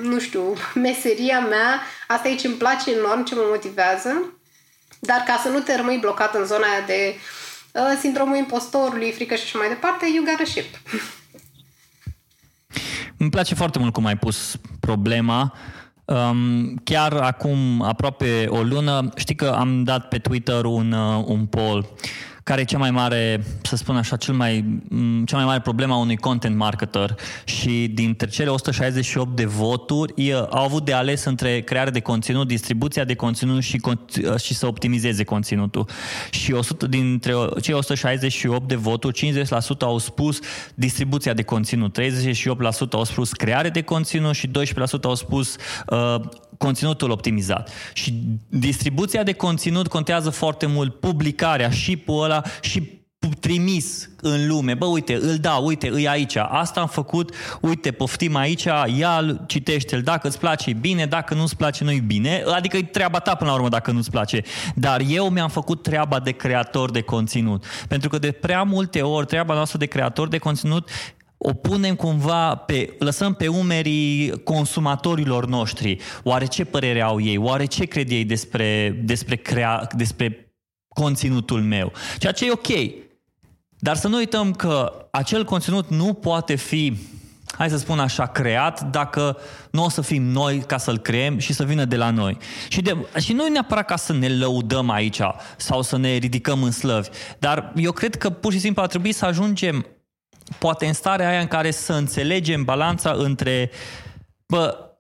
nu știu, meseria mea. Asta e ce îmi place enorm, ce mă motivează. Dar ca să nu te rămâi blocat în zona aia de uh, sindromul impostorului, frică și așa mai departe, you gotta ship. Îmi place foarte mult cum ai pus problema Um, chiar acum aproape o lună, știi că am dat pe Twitter un, uh, un poll care e cea mai mare, să spun așa, cel mai, cea mai mare problemă a unui content marketer și dintre cele 168 de voturi au avut de ales între creare de conținut, distribuția de conținut și, și să optimizeze conținutul. Și 100, dintre cei 168 de voturi, 50% au spus distribuția de conținut, 38% au spus creare de conținut și 12% au spus uh, conținutul optimizat. Și distribuția de conținut contează foarte mult, publicarea și pe ăla și trimis în lume, bă, uite, îl dau, uite, îi aici, asta am făcut, uite, poftim aici, ia citește-l, dacă îți place, bine, dacă nu-ți place, nu-i bine, adică e treaba ta până la urmă dacă nu-ți place. Dar eu mi-am făcut treaba de creator de conținut. Pentru că de prea multe ori treaba noastră de creator de conținut o punem cumva pe, lăsăm pe umerii consumatorilor noștri. Oare ce părere au ei? Oare ce cred ei despre, despre, crea, despre conținutul meu? Ceea ce e ok. Dar să nu uităm că acel conținut nu poate fi hai să spun așa, creat dacă nu o să fim noi ca să-l creăm și să vină de la noi. Și, de, și nu neapărat ca să ne lăudăm aici sau să ne ridicăm în slăvi, dar eu cred că pur și simplu ar trebui să ajungem poate în starea aia în care să înțelegem balanța între bă,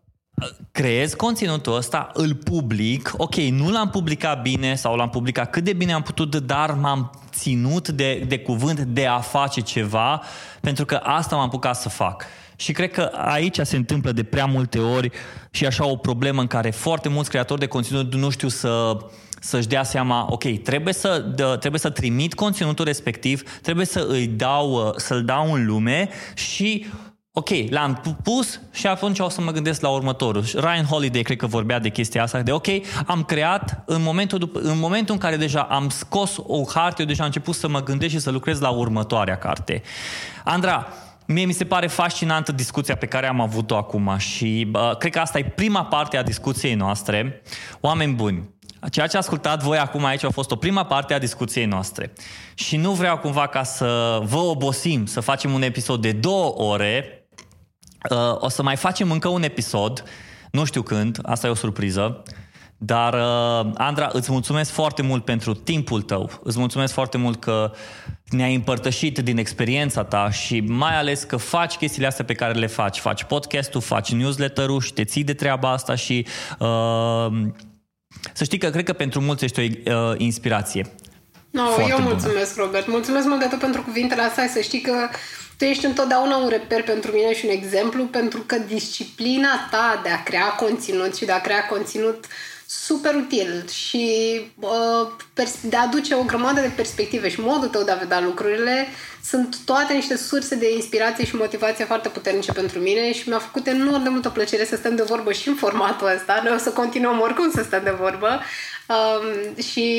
creez conținutul ăsta, îl public, ok, nu l-am publicat bine sau l-am publicat cât de bine am putut, dar m-am ținut de, de cuvânt de a face ceva, pentru că asta m-am apucat să fac. Și cred că aici se întâmplă de prea multe ori și așa o problemă în care foarte mulți creatori de conținut nu știu să să-și dea seama, ok, trebuie să, dă, trebuie să trimit conținutul respectiv, trebuie să îi dau, să-l dau în lume și Ok, l-am pus și atunci o să mă gândesc la următorul. Ryan Holiday cred că vorbea de chestia asta, de ok, am creat în momentul, după, în momentul în care deja am scos o carte, eu deja am început să mă gândesc și să lucrez la următoarea carte. Andra, Mie mi se pare fascinantă discuția pe care am avut-o acum și uh, cred că asta e prima parte a discuției noastre. Oameni buni, Ceea ce ascultat voi acum aici a fost o prima parte a discuției noastre. Și nu vreau cumva ca să vă obosim să facem un episod de două ore Uh, o să mai facem încă un episod, nu știu când, asta e o surpriză, dar, uh, Andra, îți mulțumesc foarte mult pentru timpul tău. Îți mulțumesc foarte mult că ne-ai împărtășit din experiența ta și mai ales că faci chestiile astea pe care le faci. Faci podcastul, faci newsletter-ul și te ții de treaba asta și uh, să știi că cred că pentru mulți ești o uh, inspirație. No, eu mulțumesc, bună. Robert. Mulțumesc mult de tot pentru cuvintele astea. Să știi că tu ești întotdeauna un reper pentru mine și un exemplu pentru că disciplina ta de a crea conținut și de a crea conținut super util și uh, de a aduce o grămadă de perspective și modul tău de a vedea lucrurile sunt toate niște surse de inspirație și motivație foarte puternice pentru mine și mi-a făcut enorm de multă plăcere să stăm de vorbă și în formatul ăsta. Noi o să continuăm oricum să stăm de vorbă um, și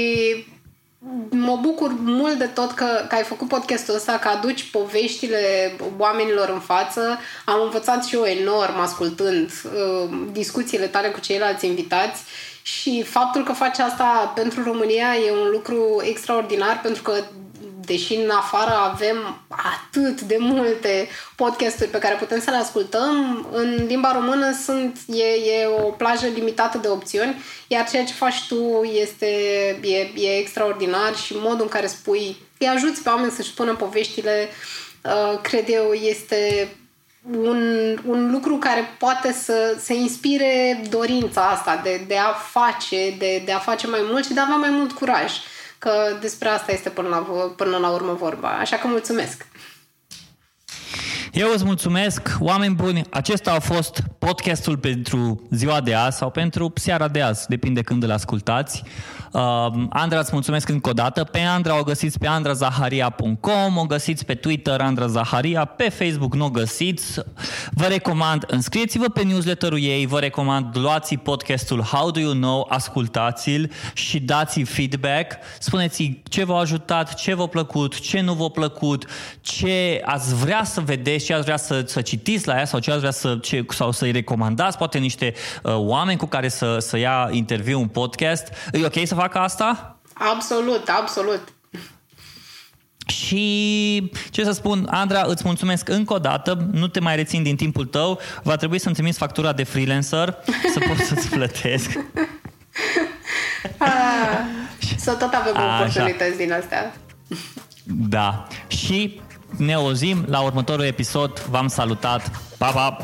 mă bucur mult de tot că, că ai făcut podcastul ăsta, că aduci poveștile oamenilor în față. Am învățat și eu enorm ascultând uh, discuțiile tale cu ceilalți invitați și faptul că faci asta pentru România e un lucru extraordinar pentru că deși în afară avem atât de multe podcasturi pe care putem să le ascultăm, în limba română sunt, e, e o plajă limitată de opțiuni, iar ceea ce faci tu este e, e extraordinar și modul în care spui, îi ajuți pe oameni să-și spună poveștile, uh, cred eu, este un, un lucru care poate să, să inspire dorința asta de, de a face, de, de a face mai mult și de a avea mai mult curaj că despre asta este până la, până la urmă vorba. Așa că mulțumesc! Eu îți mulțumesc, oameni buni, acesta a fost podcastul pentru ziua de azi sau pentru seara de azi, depinde când îl ascultați. Uh, Andra, îți mulțumesc încă o dată. Pe Andra o găsiți pe andrazaharia.com, o găsiți pe Twitter Andra Zaharia, pe Facebook nu o găsiți. Vă recomand, înscrieți-vă pe newsletterul ei, vă recomand, luați podcastul How Do You Know, ascultați-l și dați feedback. Spuneți ce v-a ajutat, ce v-a plăcut, ce nu v-a plăcut, ce ați vrea să vedeți, ce ați vrea să, să citiți la ea sau ce ați vrea să, ce, sau să-i recomandați, poate niște uh, oameni cu care să, să ia interviu un podcast. E ok să facă asta? Absolut, absolut. Și ce să spun, Andra, îți mulțumesc încă o dată, nu te mai rețin din timpul tău, va trebui să-mi trimiți factura de freelancer să pot să-ți plătesc. Ah, să tot avem Așa. oportunități din astea. Da. Și ne auzim la următorul episod. V-am salutat. Pa, pa!